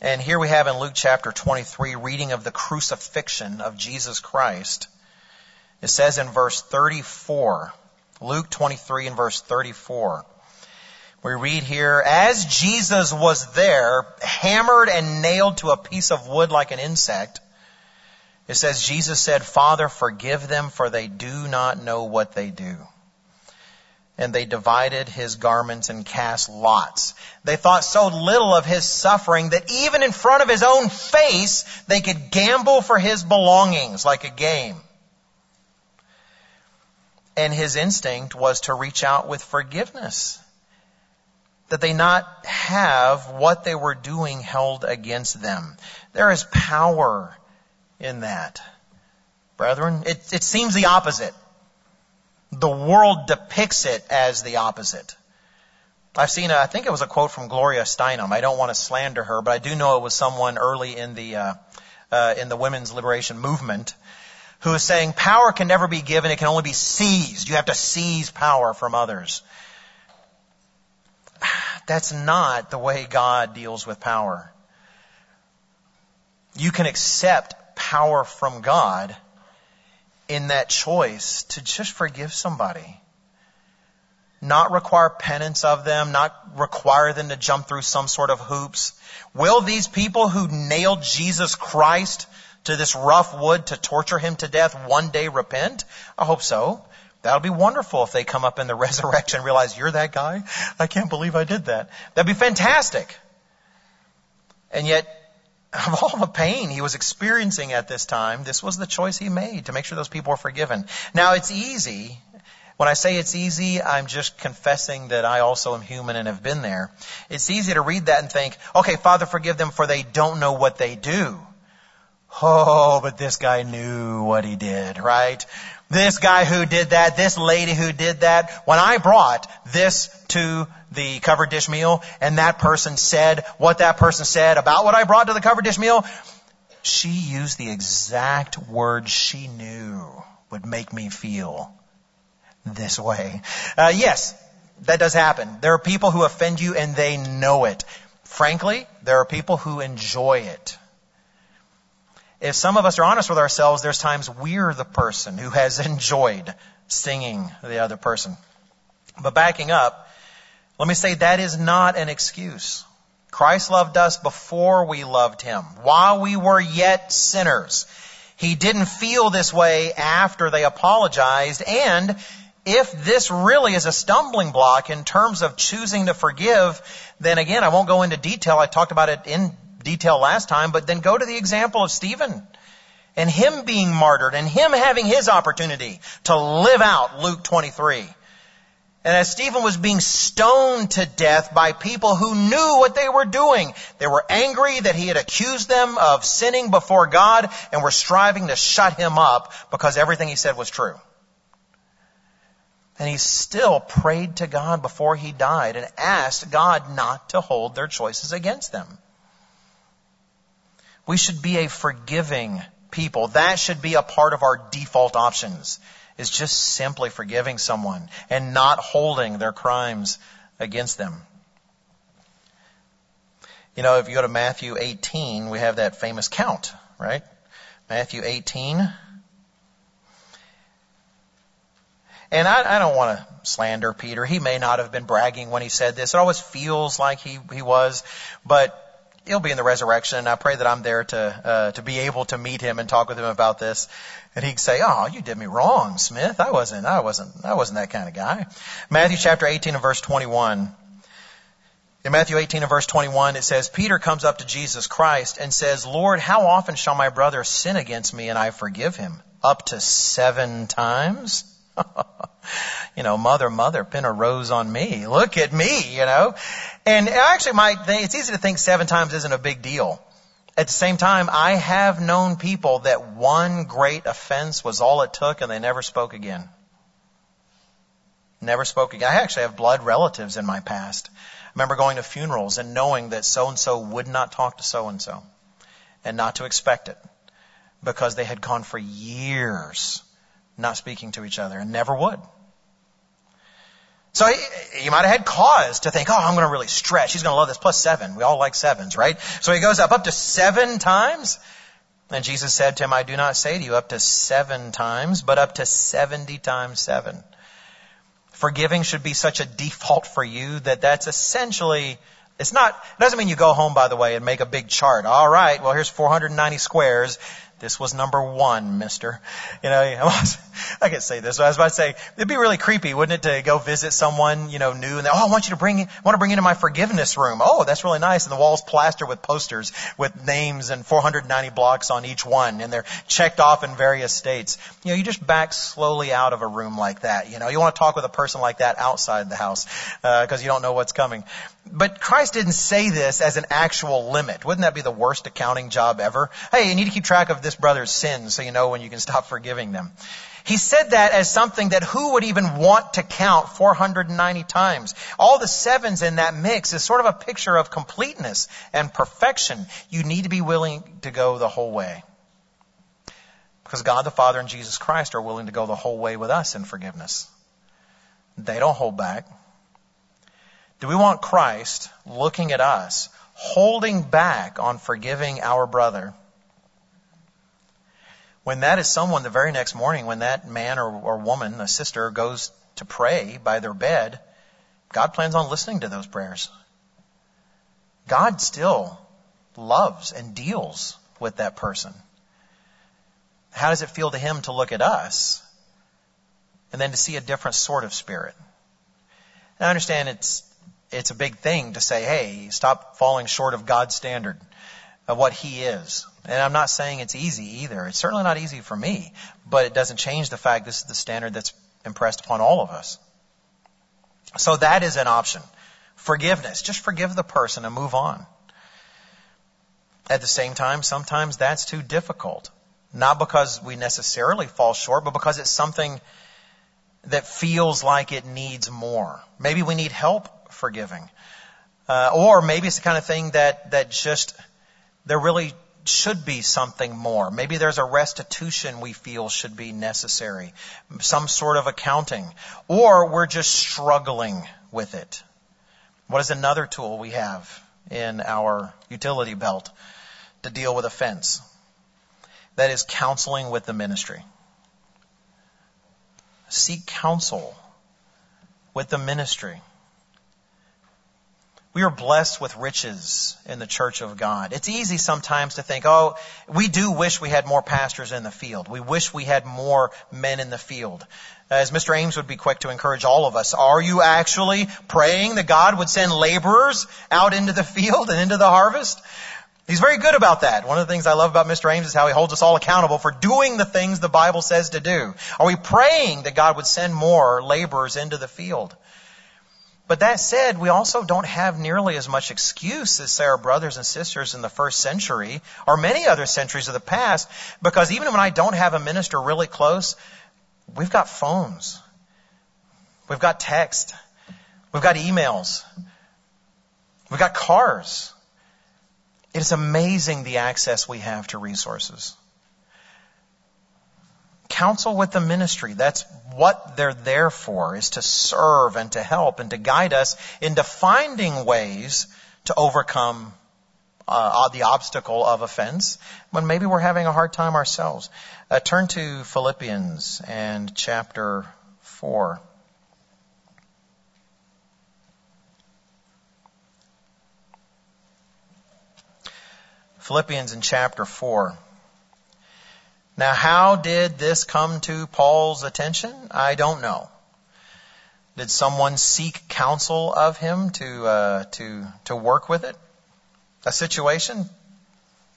And here we have in Luke chapter 23, reading of the crucifixion of Jesus Christ. It says in verse 34, Luke 23 and verse 34, we read here, as Jesus was there, hammered and nailed to a piece of wood like an insect, it says, Jesus said, Father, forgive them for they do not know what they do. And they divided his garments and cast lots. They thought so little of his suffering that even in front of his own face, they could gamble for his belongings like a game. And his instinct was to reach out with forgiveness that they not have what they were doing held against them. There is power in that. Brethren, it, it seems the opposite. The world depicts it as the opposite. I've seen, a, I think it was a quote from Gloria Steinem. I don't want to slander her, but I do know it was someone early in the, uh, uh, in the women's liberation movement who is saying power can never be given, it can only be seized. You have to seize power from others. That's not the way God deals with power. You can accept power from God in that choice to just forgive somebody. Not require penance of them, not require them to jump through some sort of hoops. Will these people who nailed Jesus Christ to this rough wood to torture him to death one day repent? I hope so. That'll be wonderful if they come up in the <laughs> resurrection and realize you're that guy. I can't believe I did that. That'd be fantastic. And yet, <laughs> of all the pain he was experiencing at this time, this was the choice he made to make sure those people were forgiven. Now it's easy. When I say it's easy, I'm just confessing that I also am human and have been there. It's easy to read that and think, okay, Father, forgive them for they don't know what they do. Oh, but this guy knew what he did, right? This guy who did that, this lady who did that, when I brought this to the covered dish meal and that person said what that person said about what I brought to the covered dish meal, she used the exact words she knew would make me feel this way. Uh, yes, that does happen. There are people who offend you and they know it. Frankly, there are people who enjoy it if some of us are honest with ourselves, there's times we're the person who has <laughs> enjoyed singing the other person. But backing up, let me say that is not an excuse. Christ loved us before we loved him, while we were yet sinners. He didn't feel this way after they apologized. And if this really is a stumbling block in terms of choosing to forgive, then again, I won't go into detail. I talked about it in detail last time, but then go to the example of Stephen and him being martyred and him having his opportunity to live out Luke 23. And as Stephen was being stoned to death by people who knew what they were doing, they were angry that he had accused them of sinning before God and were striving to shut him up because everything he said was true. And he still prayed to God before he died and asked God not to hold their choices against them. We should be a forgiving people. That should be a part of our default options is just simply forgiving someone and not holding their crimes against them. You know, if you go to Matthew 18, we have that famous count, right? Matthew 18. And I, I don't want to slander Peter. He may not have been bragging when he said this. It always feels like he, he was, but he'll be in the resurrection. I pray that I'm there to, uh, to be able to meet him and talk with him about this. And he'd say, Oh, you did me wrong, Smith. I wasn't, I wasn't, I wasn't that kind of guy. Matthew chapter 18 and verse 21. In Matthew 18 and verse 21, it says, Peter comes up to Jesus Christ and says, Lord, how often shall my brother sin against me and I forgive him? Up to seven times? <laughs> you know, mother, mother, pin a rose on me. Look at me, you know. And actually, my it's easy to think seven times isn't a big deal. At the same time, I have known people that one great offense was all it took and they never spoke again. Never spoke again. I actually have blood relatives in my past. I remember going to funerals and knowing that so and so would not talk to so and so and not to expect it because they had gone for years not speaking to each other and never would. So he, he might have had cause to think, oh, I'm going to really stretch. He's going to love this. Plus seven. We all like sevens, right? So he goes up, up to seven times. And Jesus said to him, I do not say to you up to seven times, but up to 70 times seven. Forgiving should be such a default for you that that's essentially it's not, it doesn't mean you go home, by the way, and make a big chart. All right, well, here's 490 squares. This was number one, mister. You know, <laughs> I could say this. I was about to say, it'd be really creepy, wouldn't it, to go visit someone, you know, new and they, oh, I want you to bring, I want to bring you into my forgiveness room. Oh, that's really nice. And the walls plastered with posters with names and 490 blocks on each one and they're checked off in various states. You know, you just back slowly out of a room like that. You know, you want to talk with a person like that outside the house, uh, cause you don't know what's coming. But Christ didn't say this as an actual limit. Wouldn't that be the worst accounting job ever? Hey, you need to keep track of this brother's sins so you know when you can stop forgiving them. He said that as something that who would even want to count 490 times? All the sevens in that mix is sort of a picture of completeness and perfection. You need to be willing to go the whole way. Because God the Father and Jesus Christ are willing to go the whole way with us in forgiveness. They don't hold back. Do we want Christ looking at us, holding back on forgiving our brother? When that is someone the very next morning, when that man or, or woman, a sister, goes to pray by their bed, God plans on listening to those prayers. God still loves and deals with that person. How does it feel to him to look at us and then to see a different sort of spirit? And I understand it's it's a big thing to say, hey, stop falling short of God's standard of what He is. And I'm not saying it's easy either. It's certainly not easy for me, but it doesn't change the fact this is the standard that's impressed upon all of us. So that is an option. Forgiveness. Just forgive the person and move on. At the same time, sometimes that's too difficult. Not because we necessarily fall short, but because it's something that feels like it needs more. Maybe we need help forgiving. Uh, or maybe it's the kind of thing that, that just, there really should be something more. Maybe there's a restitution we feel should be necessary. Some sort of accounting. Or we're just struggling with it. What is another tool we have in our utility belt to deal with offense? That is counseling with the ministry. Seek counsel with the ministry. We are blessed with riches in the church of God. It's easy sometimes to think, oh, we do wish we had more pastors in the field. We wish we had more men in the field. As Mr. Ames would be quick to encourage all of us, are you actually praying that God would send laborers out into the field and into the harvest? He's very good about that. One of the things I love about Mr. Ames is how he holds us all accountable for doing the things the Bible says to do. Are we praying that God would send more laborers into the field? But that said, we also don't have nearly as much excuse as say our brothers and sisters in the first century or many other centuries of the past, because even when I don't have a minister really close, we've got phones. We've got text. We've got emails. We've got cars. It is amazing the access we have to resources counsel with the ministry. That's what they're there for, is to serve and to help and to guide us into finding ways to overcome uh, the obstacle of offense when maybe we're having a hard time ourselves. Uh, turn to Philippians and chapter 4. Philippians in chapter 4. Now, how did this come to Paul's attention? I don't know. Did someone seek counsel of him to uh, to to work with it? A situation?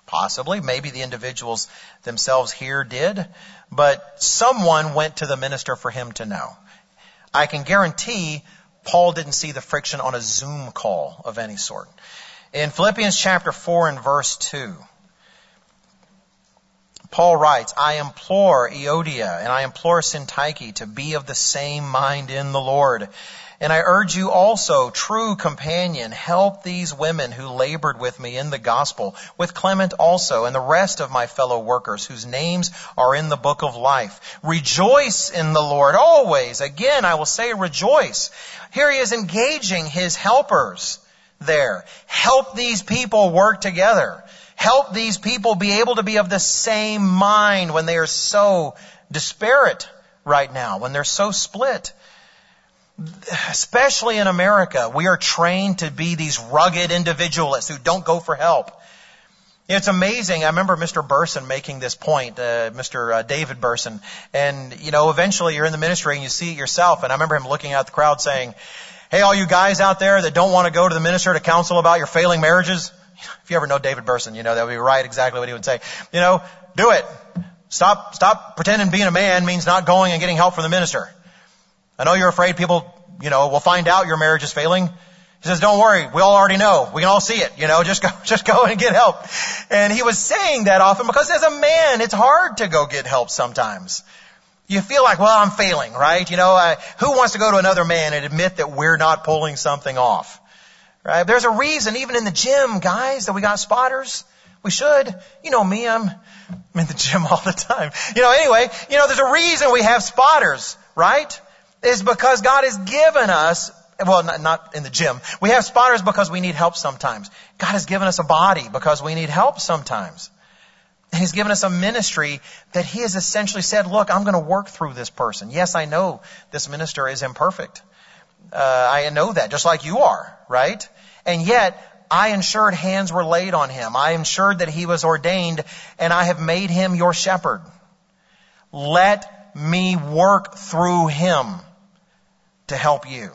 Possibly. Maybe the individuals themselves here did, but someone went to the minister for him to know. I can guarantee Paul didn't see the friction on a Zoom call of any sort. In Philippians chapter 4 and verse 2, Paul writes, I implore Euodia and I implore Syntyche to be of the same mind in the Lord. And I urge you also, true companion, help these women who labored with me in the gospel, with Clement also, and the rest of my fellow workers whose names are in the book of life. Rejoice in the Lord always. Again, I will say rejoice. Here he is engaging his helpers there. Help these people work together. Help these people be able to be of the same mind when they are so disparate right now, when they're so split. Especially in America, we are trained to be these rugged individualists who don't go for help. It's amazing. I remember Mr. Burson making this point, uh, Mr. Uh, David Burson. And, you know, eventually you're in the ministry and you see it yourself. And I remember him looking at the crowd saying, Hey, all you guys out there that don't want to go to the minister to counsel about your failing marriages, if you ever know David Burson, you know that would be right exactly what he would say. You know, do it. Stop, stop pretending being a man means not going and getting help from the minister. I know you're afraid people, you know, will find out your marriage is failing. He says, don't worry, we all already know. We can all see it, you know, just go, <laughs> just go and get help. And he was saying that often because as a man, it's hard to go get help sometimes you feel like, well, I'm failing, right? You know, uh, who wants to go to another man and admit that we're not pulling something off? Right? There's a reason, even in the gym, guys, that we got spotters. We should. You know me, I'm, I'm in the gym <laughs> all the time. You know, anyway, you know, there's a reason we have spotters, right? Is because God has given us, well, not, not in the gym. We have spotters because we need help sometimes. God has given us a body because we need help sometimes. And he's given us a ministry that he has essentially said, look, I'm going to work through this person. Yes, I know this minister is imperfect. Uh, I know that, just like you are, right? And yet, I ensured hands were laid on him. I ensured that he was ordained, and I have made him your shepherd. Let me work through him to help you.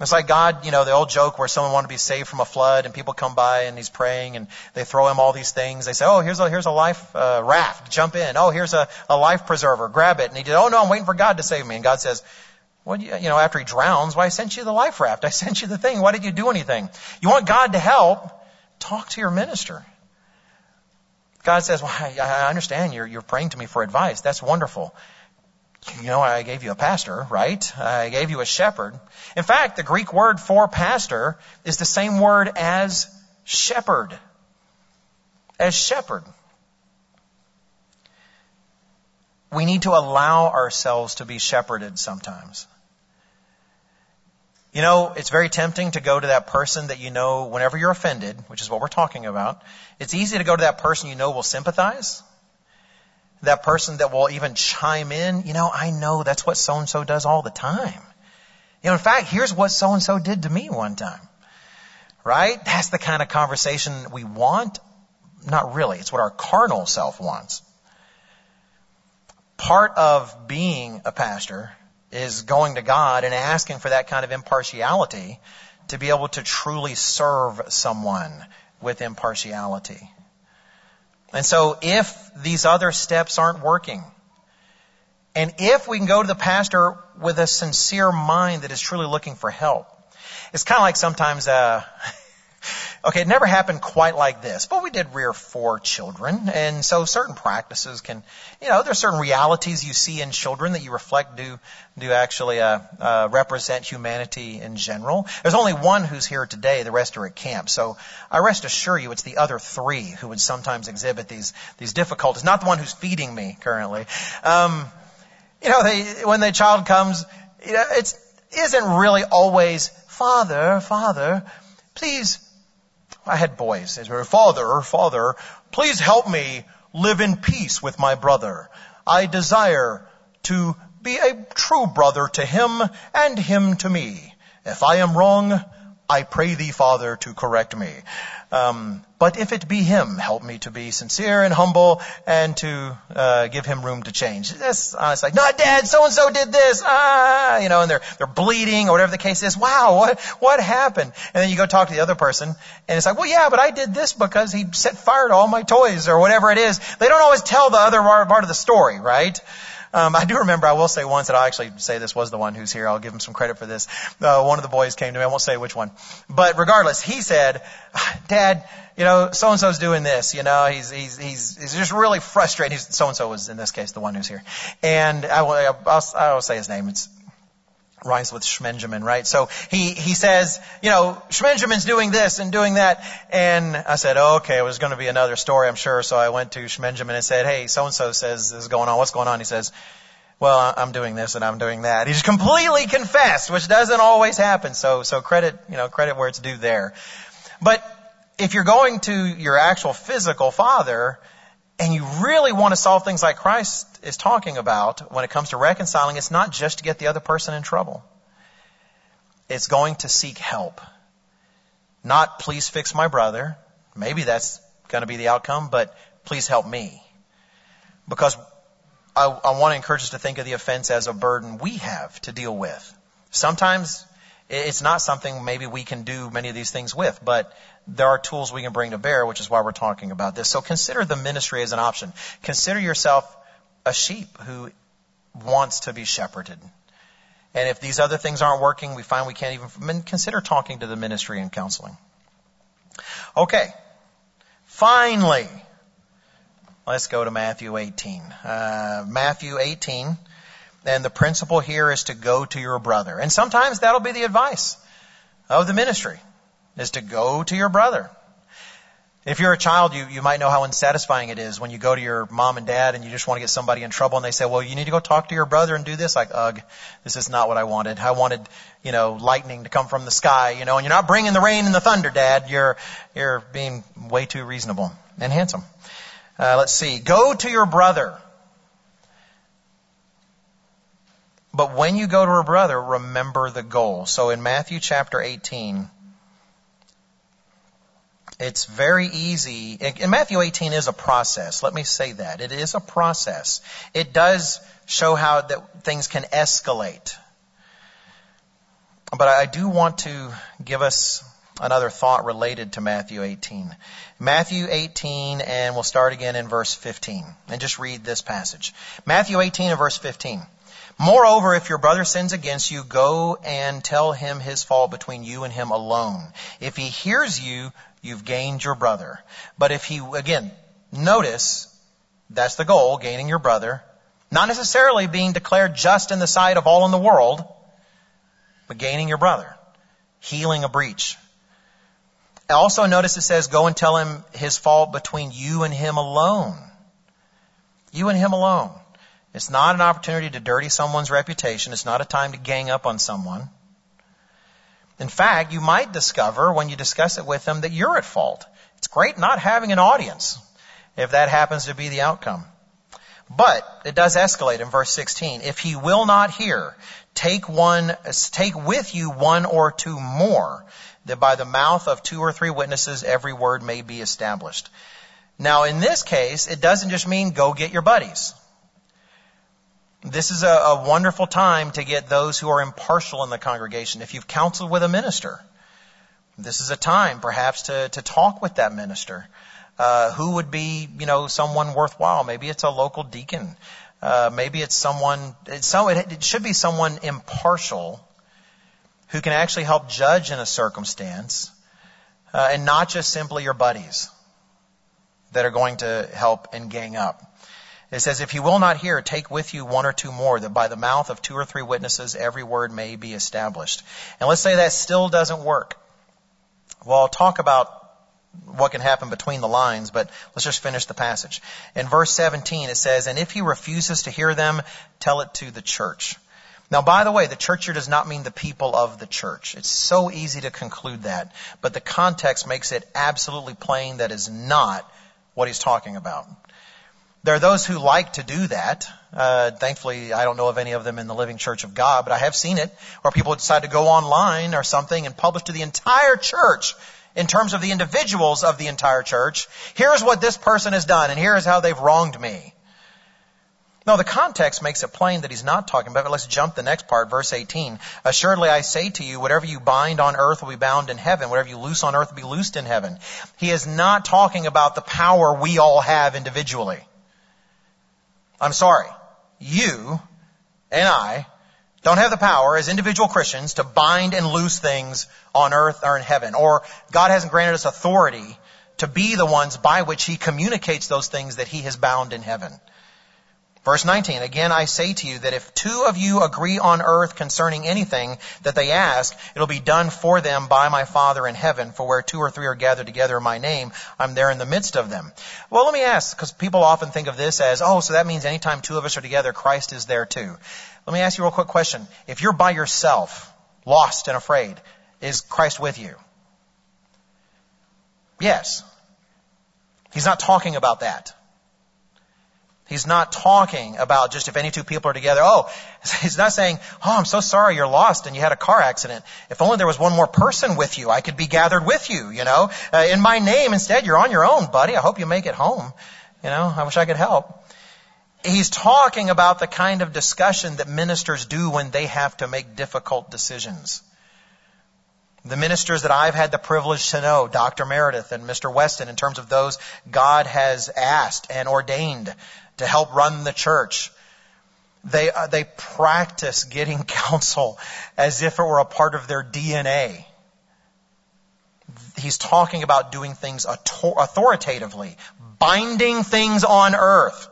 It's like God, you know, the old joke where someone wanted to be saved from a flood and people come by and he's praying and they throw him all these things. They say, oh, here's a, here's a life uh, raft. Jump in. Oh, here's a, a life preserver. Grab it. And he did, oh no, I'm waiting for God to save me. And God says, you know, after he drowns, why I sent you the life raft. I sent you the thing. Why did you do anything? You want God to help? Talk to your minister. God says, well, I, I understand you're, you're praying to me for advice. That's wonderful you know, I gave you a pastor, right? I gave you a shepherd. In fact, the Greek word for pastor is the same word as shepherd. As shepherd. We need to allow ourselves to be shepherded sometimes. You know, it's very tempting to go to that person that you know whenever you're offended, which is what we're talking about. It's easy to go to that person you know will sympathize that person that will even chime in, you know, I know that's what so and so does all the time. You know, in fact, here's what so and so did to me one time. Right? That's the kind of conversation we want. Not really. It's what our carnal self wants. Part of being a pastor is going to God and asking for that kind of impartiality to be able to truly serve someone with impartiality. And so if these other steps aren't working, and if we can go to the pastor with a sincere mind that is truly looking for help, it's kind of like sometimes, uh, <laughs> Okay, it never happened quite like this, but we did rear four children, and so certain practices can, you know, there's certain realities you see in children that you reflect do do actually uh, uh, represent humanity in general. There's only one who's here today; the rest are at camp. So I rest assure you, it's the other three who would sometimes exhibit these these difficulties. Not the one who's feeding me currently. Um, you know, they, when the child comes, you know, it isn't really always Father, Father, please I had boys. They said, Father, Father, please help me live in peace with my brother. I desire to be a true brother to him and him to me. If I am wrong, I pray thee, Father, to correct me. Um, but if it be him, help me to be sincere and humble and to uh, give him room to change. That's honest, like, no, Dad, so and so did this, ah, you know, and they're they're bleeding or whatever the case is. Wow, what what happened? And then you go talk to the other person, and it's like, well, yeah, but I did this because he set fire to all my toys or whatever it is. They don't always tell the other part of the story, right? Um, I do remember, I will say once that I actually say this was the one who's here. I'll give him some credit for this. Uh, one of the boys came to me. I won't say which one. But regardless, he said, Dad, you know, so and so's doing this. You know, he's he's he's he's just really frustrated. So and so was in this case the one who's here, and I will I'll, I'll say his name. It's rhymes with Schmenjamin, right? So he, he says, you know, Schmenjamin's doing this and doing that. And I said, oh, okay, it was going to be another story, I'm sure. So I went to Schmenjamin and said, hey, so-and-so says this is going on. What's going on? He says, well, I'm doing this and I'm doing that. He's completely confessed, which doesn't always happen. So, so credit, you know, credit where it's due there. But if you're going to your actual physical father, and you really want to solve things like Christ is talking about when it comes to reconciling, it's not just to get the other person in trouble. It's going to seek help. Not please fix my brother. Maybe that's going to be the outcome, but please help me. Because I, I want to encourage us to think of the offense as a burden we have to deal with. Sometimes it's not something maybe we can do many of these things with, but there are tools we can bring to bear, which is why we're talking about this. So consider the ministry as an option. Consider yourself a sheep who wants to be shepherded. And if these other things aren't working, we find we can't even consider talking to the ministry and counseling. Okay. Finally, let's go to Matthew 18. Uh, Matthew 18 and the principle here is to go to your brother. And sometimes that'll be the advice of the ministry, is to go to your brother. If you're a child, you, you might know how unsatisfying it is when you go to your mom and dad and you just want to get somebody in trouble and they say, well, you need to go talk to your brother and do this. Like, ugh, this is not what I wanted. I wanted, you know, lightning to come from the sky, you know, and you're not bringing the rain and the thunder, dad. You're, you're being way too reasonable and handsome. Uh, let's see. Go to your brother. But when you go to a brother, remember the goal. So in Matthew chapter 18, it's very easy. And Matthew 18 is a process. Let me say that. It is a process. It does show how that things can escalate. But I do want to give us another thought related to Matthew 18. Matthew 18, and we'll start again in verse 15. And just read this passage. Matthew 18 and verse 15. Moreover, if your brother sins against you, go and tell him his fault between you and him alone. If he hears you, you've gained your brother. But if he, again, notice, that's the goal, gaining your brother. Not necessarily being declared just in the sight of all in the world, but gaining your brother. Healing a breach. Also notice it says, go and tell him his fault between you and him alone. You and him alone. It's not an opportunity to dirty someone's reputation. It's not a time to gang up on someone. In fact, you might discover when you discuss it with them that you're at fault. It's great not having an audience if that happens to be the outcome. But it does escalate in verse 16. If he will not hear, take one, take with you one or two more, that by the mouth of two or three witnesses every word may be established. Now in this case, it doesn't just mean go get your buddies. This is a, a, wonderful time to get those who are impartial in the congregation. If you've counseled with a minister, this is a time perhaps to, to talk with that minister. Uh, who would be, you know, someone worthwhile? Maybe it's a local deacon. Uh, maybe it's someone, it's so, it, it should be someone impartial who can actually help judge in a circumstance uh, and not just simply your buddies that are going to help and gang up. It says, if you will not hear, take with you one or two more, that by the mouth of two or three witnesses every word may be established. And let's say that still doesn't work. Well, I'll talk about what can happen between the lines, but let's just finish the passage. In verse 17 it says, and if he refuses to hear them, tell it to the church. Now, by the way, the church here does not mean the people of the church. It's so easy to conclude that, but the context makes it absolutely plain that is not what he's talking about. There are those who like to do that. Uh, thankfully, I don't know of any of them in the Living Church of God, but I have seen it where people decide to go online or something and publish to the entire church in terms of the individuals of the entire church. Here's what this person has done, and here's how they've wronged me. No, the context makes it plain that he's not talking about it. Let's jump the next part, verse 18. Assuredly I say to you, whatever you bind on earth will be bound in heaven. Whatever you loose on earth will be loosed in heaven. He is not talking about the power we all have individually. I'm sorry. You and I don't have the power as individual Christians to bind and loose things on earth or in heaven. Or God hasn't granted us authority to be the ones by which He communicates those things that He has bound in heaven. Verse 19, again I say to you that if two of you agree on earth concerning anything that they ask, it'll be done for them by my Father in heaven. For where two or three are gathered together in my name, I'm there in the midst of them. Well, let me ask, because people often think of this as, oh, so that means anytime two of us are together, Christ is there too. Let me ask you a real quick question. If you're by yourself, lost and afraid, is Christ with you? Yes. He's not talking about that. He's not talking about just if any two people are together. Oh, <laughs> he's not saying, oh, I'm so sorry you're lost and you had a car accident. If only there was one more person with you, I could be gathered with you, you know. Uh, in my name, instead, you're on your own, buddy. I hope you make it home. You know, I wish I could help. He's talking about the kind of discussion that ministers do when they have to make difficult decisions. The ministers that I've had the privilege to know, Dr. Meredith and Mr. Weston, in terms of those God has asked and ordained to help run the church. They, uh, they practice getting <laughs> counsel as if it were a part of their DNA. He's talking about doing things authoritatively, binding things on earth.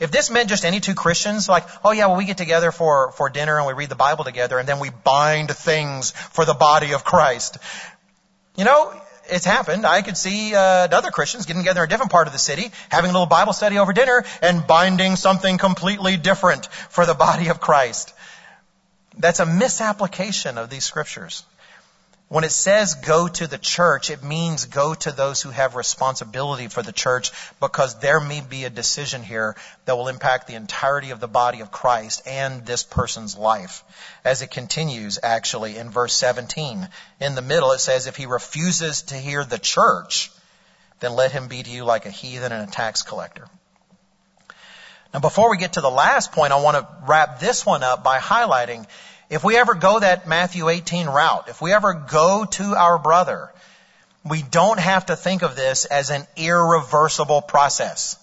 If this meant just any two Christians, like, oh yeah, well we get together for, for dinner and we read the Bible together and then we bind things for the body of Christ. You know, it's happened. I could see uh, other Christians getting together in a different part of the city, having a little Bible study over dinner, and binding something completely different for the body of Christ. That's a misapplication of these scriptures. When it says go to the church, it means go to those who have responsibility for the church because there may be a decision here that will impact the entirety of the body of Christ and this person's life. As it continues actually in verse 17, in the middle it says, if he refuses to hear the church, then let him be to you like a heathen and a tax collector. Now before we get to the last point, I want to wrap this one up by highlighting if we ever go that Matthew 18 route, if we ever go to our brother, we don't have to think of this as an irreversible process.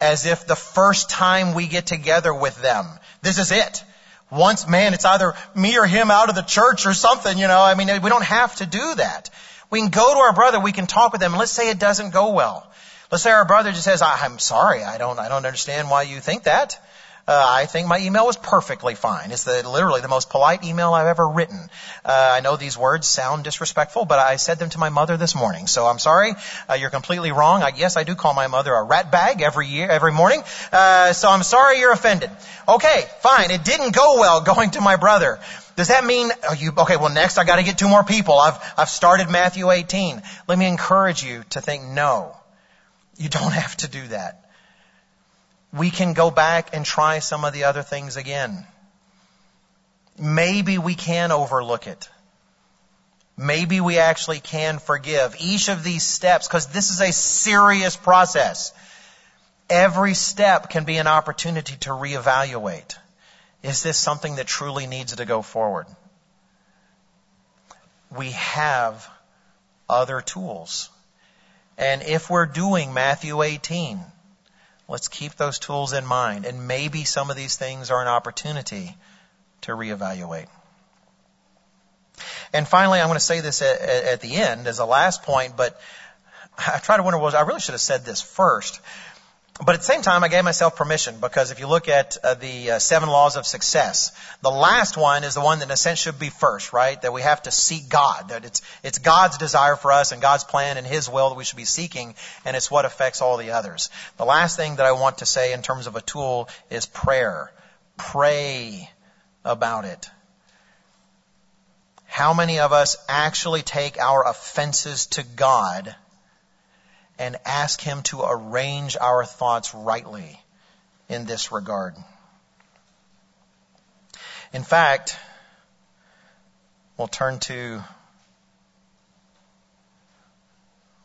As if the first time we get together with them, this is it. Once, man, it's either me or him out of the church or something, you know. I mean, we don't have to do that. We can go to our brother, we can talk with them, and let's say it doesn't go well. Let's say our brother just says, I'm sorry, I don't, I don't understand why you think that. Uh, I think my email was perfectly fine. It's the, literally the most polite email I've ever written. Uh, I know these words sound disrespectful, but I said them to my mother this morning. So I'm sorry. Uh, you're completely wrong. I, yes, I do call my mother a rat bag every year, every morning. Uh, so I'm sorry you're offended. Okay, fine. It didn't go well going to my brother. Does that mean oh, you okay? Well, next I got to get two more people. I've I've started Matthew 18. Let me encourage you to think no. You don't <laughs> have to do that we can go back and try some of the other things again. Maybe we can overlook it. Maybe we actually can forgive. Each of these steps, because this is a serious process, every step can be an opportunity to reevaluate. Is this something that truly needs to go forward? We have other tools. And if we're doing Matthew 18, Let's keep those tools in mind. And maybe some of these things are an opportunity to reevaluate. And finally, I'm going to say this at, at the end as a last point, but I try to wonder, was I really should have said this first. But at the same time, I gave myself permission because if you look at uh, the uh, seven laws of success, the last one is the one that in a sense should be first, right? That we have to seek God. That it's, it's God's desire for us and God's plan and His will that we should be seeking, and it's what affects all the others. The last thing that I want to say in terms of a tool is prayer. Pray about it. How many of us actually take our offenses to God and ask Him to arrange our thoughts rightly in this regard. In fact, we'll turn to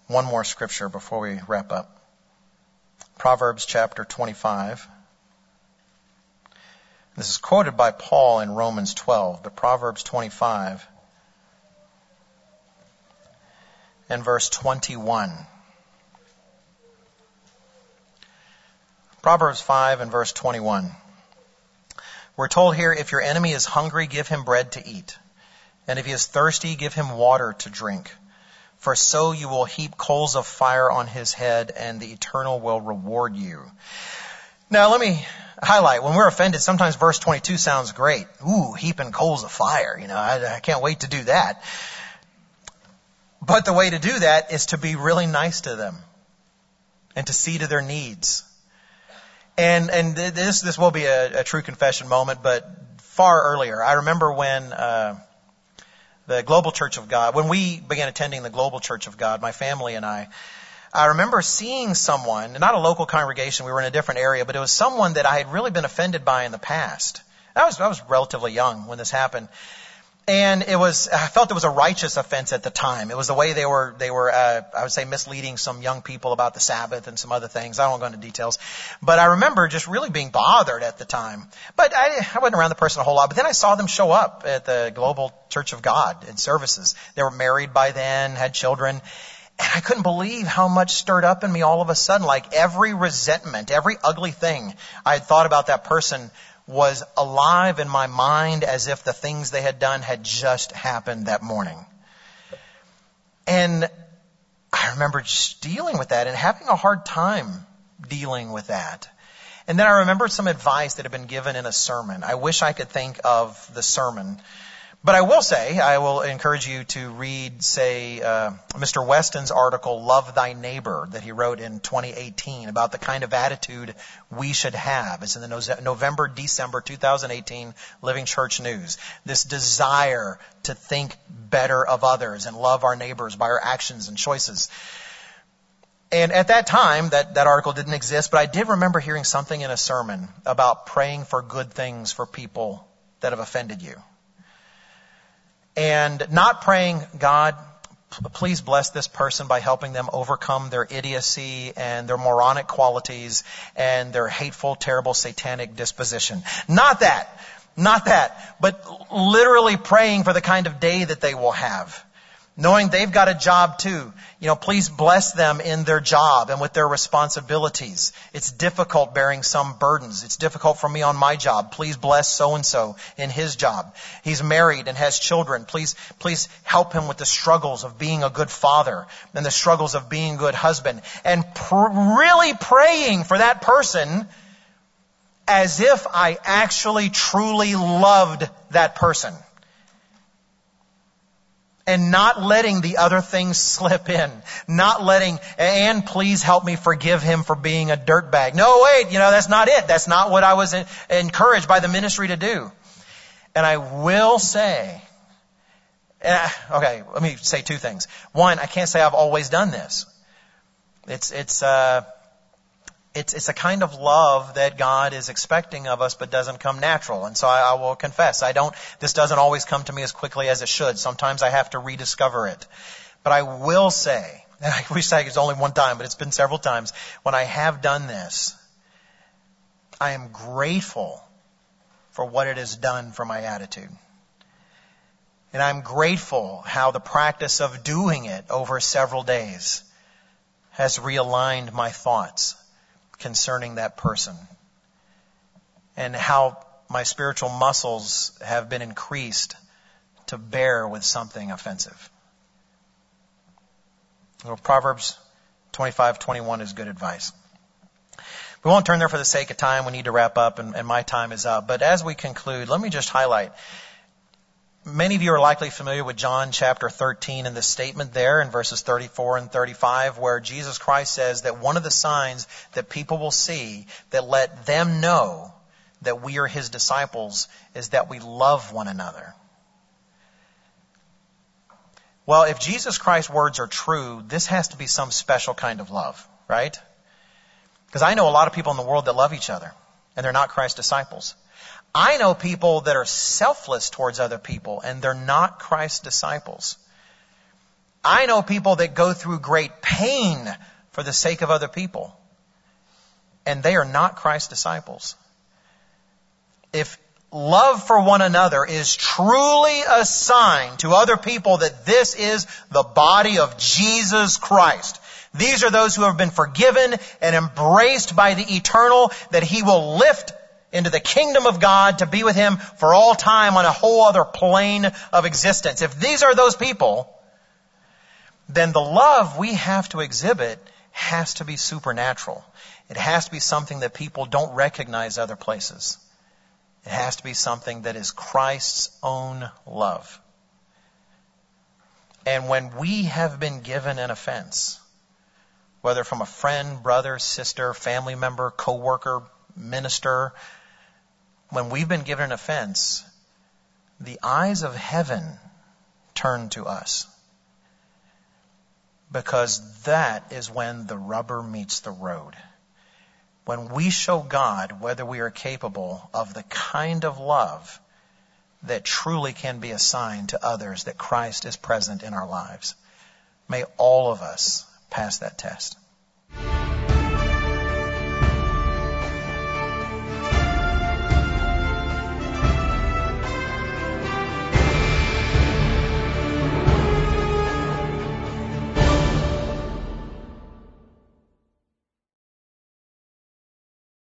one more scripture before we wrap up. Proverbs chapter 25. This is quoted by Paul in Romans 12, but Proverbs 25 and verse 21. Proverbs 5 and verse 21. We're told here, if your enemy is hungry, give him bread to eat. And if he is thirsty, give him water to drink. For so you will heap coals of fire on his head, and the eternal will reward you. Now let me highlight, when we're offended, sometimes verse 22 sounds great. Ooh, heaping coals of fire. You know, I, I can't wait to do that. But the way to do that is to be really nice to them and to see to their needs and and this this will be a, a true confession moment, but far earlier, I remember when uh, the Global Church of God, when we began attending the Global Church of God, my family and I, I remember seeing someone, not a local congregation, we were in a different area, but it was someone that I had really been offended by in the past. I was I was relatively young when this happened, and it was I felt it was a righteous offense at the time. It was the way they were they were uh, I would say misleading some young people about the Sabbath and some other things. I won't go into details, but I remember just really being bothered at the time. But I, I wasn't around the person a whole lot. But then I saw them show up at the Global Church of God in services. They were married by then, had children. And I couldn't believe how much stirred up in me all of a sudden. Like every resentment, every ugly thing I had thought about that person was alive in my mind as if the things they had done had just happened that morning. And I remember just dealing with that and having a hard time dealing with that. And then I remembered some advice that had been given in a sermon. I wish I could think of the sermon but I will say, I will encourage you to read, say, uh, Mr. Weston's article, Love Thy Neighbor, that he wrote in 2018 about the kind of attitude we should have. It's in the November, December 2018 Living Church News. This desire to think better of others and love our neighbors by our actions and choices. And at that time, that, that article didn't exist, but I did remember hearing something in a sermon about praying for good things for people that have offended you and not praying, God, please bless this person by helping them overcome their idiocy and their moronic qualities and their hateful, terrible, satanic disposition. Not that. Not that. But literally praying for the kind of day that they will have knowing they've got a job too. You know, please bless them in their job and with their responsibilities. It's difficult bearing some burdens. It's difficult for me on my job. Please bless so and so in his job. He's married and has children. Please, please help him with the struggles of being a good father and the struggles of being a good husband and pr- really praying for that person as if I actually truly loved that person and not letting the other things <laughs> slip in. Not letting, and please help me forgive him for being a dirtbag. No, wait, you know, that's not it. That's not what I was encouraged by the ministry to do. And I will say, okay, let me say two things. One, I can't say I've always done this. It's, it's, uh, it's, it's a kind of love that God is expecting of us, but doesn't come natural. And so I, I, will confess, I don't, this doesn't always come to me as quickly as it should. Sometimes I have to rediscover it. But I will say, and <laughs> I wish I was only one time, but it's been several times, when I have done this, I am grateful for what it has done for my attitude. And I'm grateful how the practice of doing it over several days has realigned my thoughts concerning that person and how my spiritual muscles have been increased to bear with something offensive. Well, Proverbs 25:21 is good advice. We won't turn there for the sake of time. We need to wrap up and, and my time is up. But as we conclude, let me just highlight Many of you are likely familiar with John chapter 13 and the statement there in verses 34 and 35 where Jesus Christ says that one of the signs that people will see that let them know that we are his disciples is that we love one another. Well, if Jesus Christ's words are true, this has to be some special kind of love, right? Because I know a lot of people in the world that love each other, and they're not Christ's disciples. I know people that are selfless towards other people, and they're not Christ's disciples. I know people that go through great pain for the sake of other people, and they are not Christ's disciples. If love for one another is truly a sign to other people that this is the body of Jesus Christ. These are those who have been forgiven and embraced by the eternal that he will lift into the kingdom of God to be with him for all time on a whole other plane of existence. If these are those people, then the love we have to exhibit has to be supernatural. It has to be something that people don't recognize other places. It has to be something that is Christ's own love. And when we have been given an offense, whether from a friend, brother, sister, family member, coworker, minister, when we've been given an offense, the eyes of heaven turn to us. Because that is when the rubber meets the road when we show God whether we are capable of the kind of love that truly can be a sign to others that Christ is present in our lives. May all of us pass that test.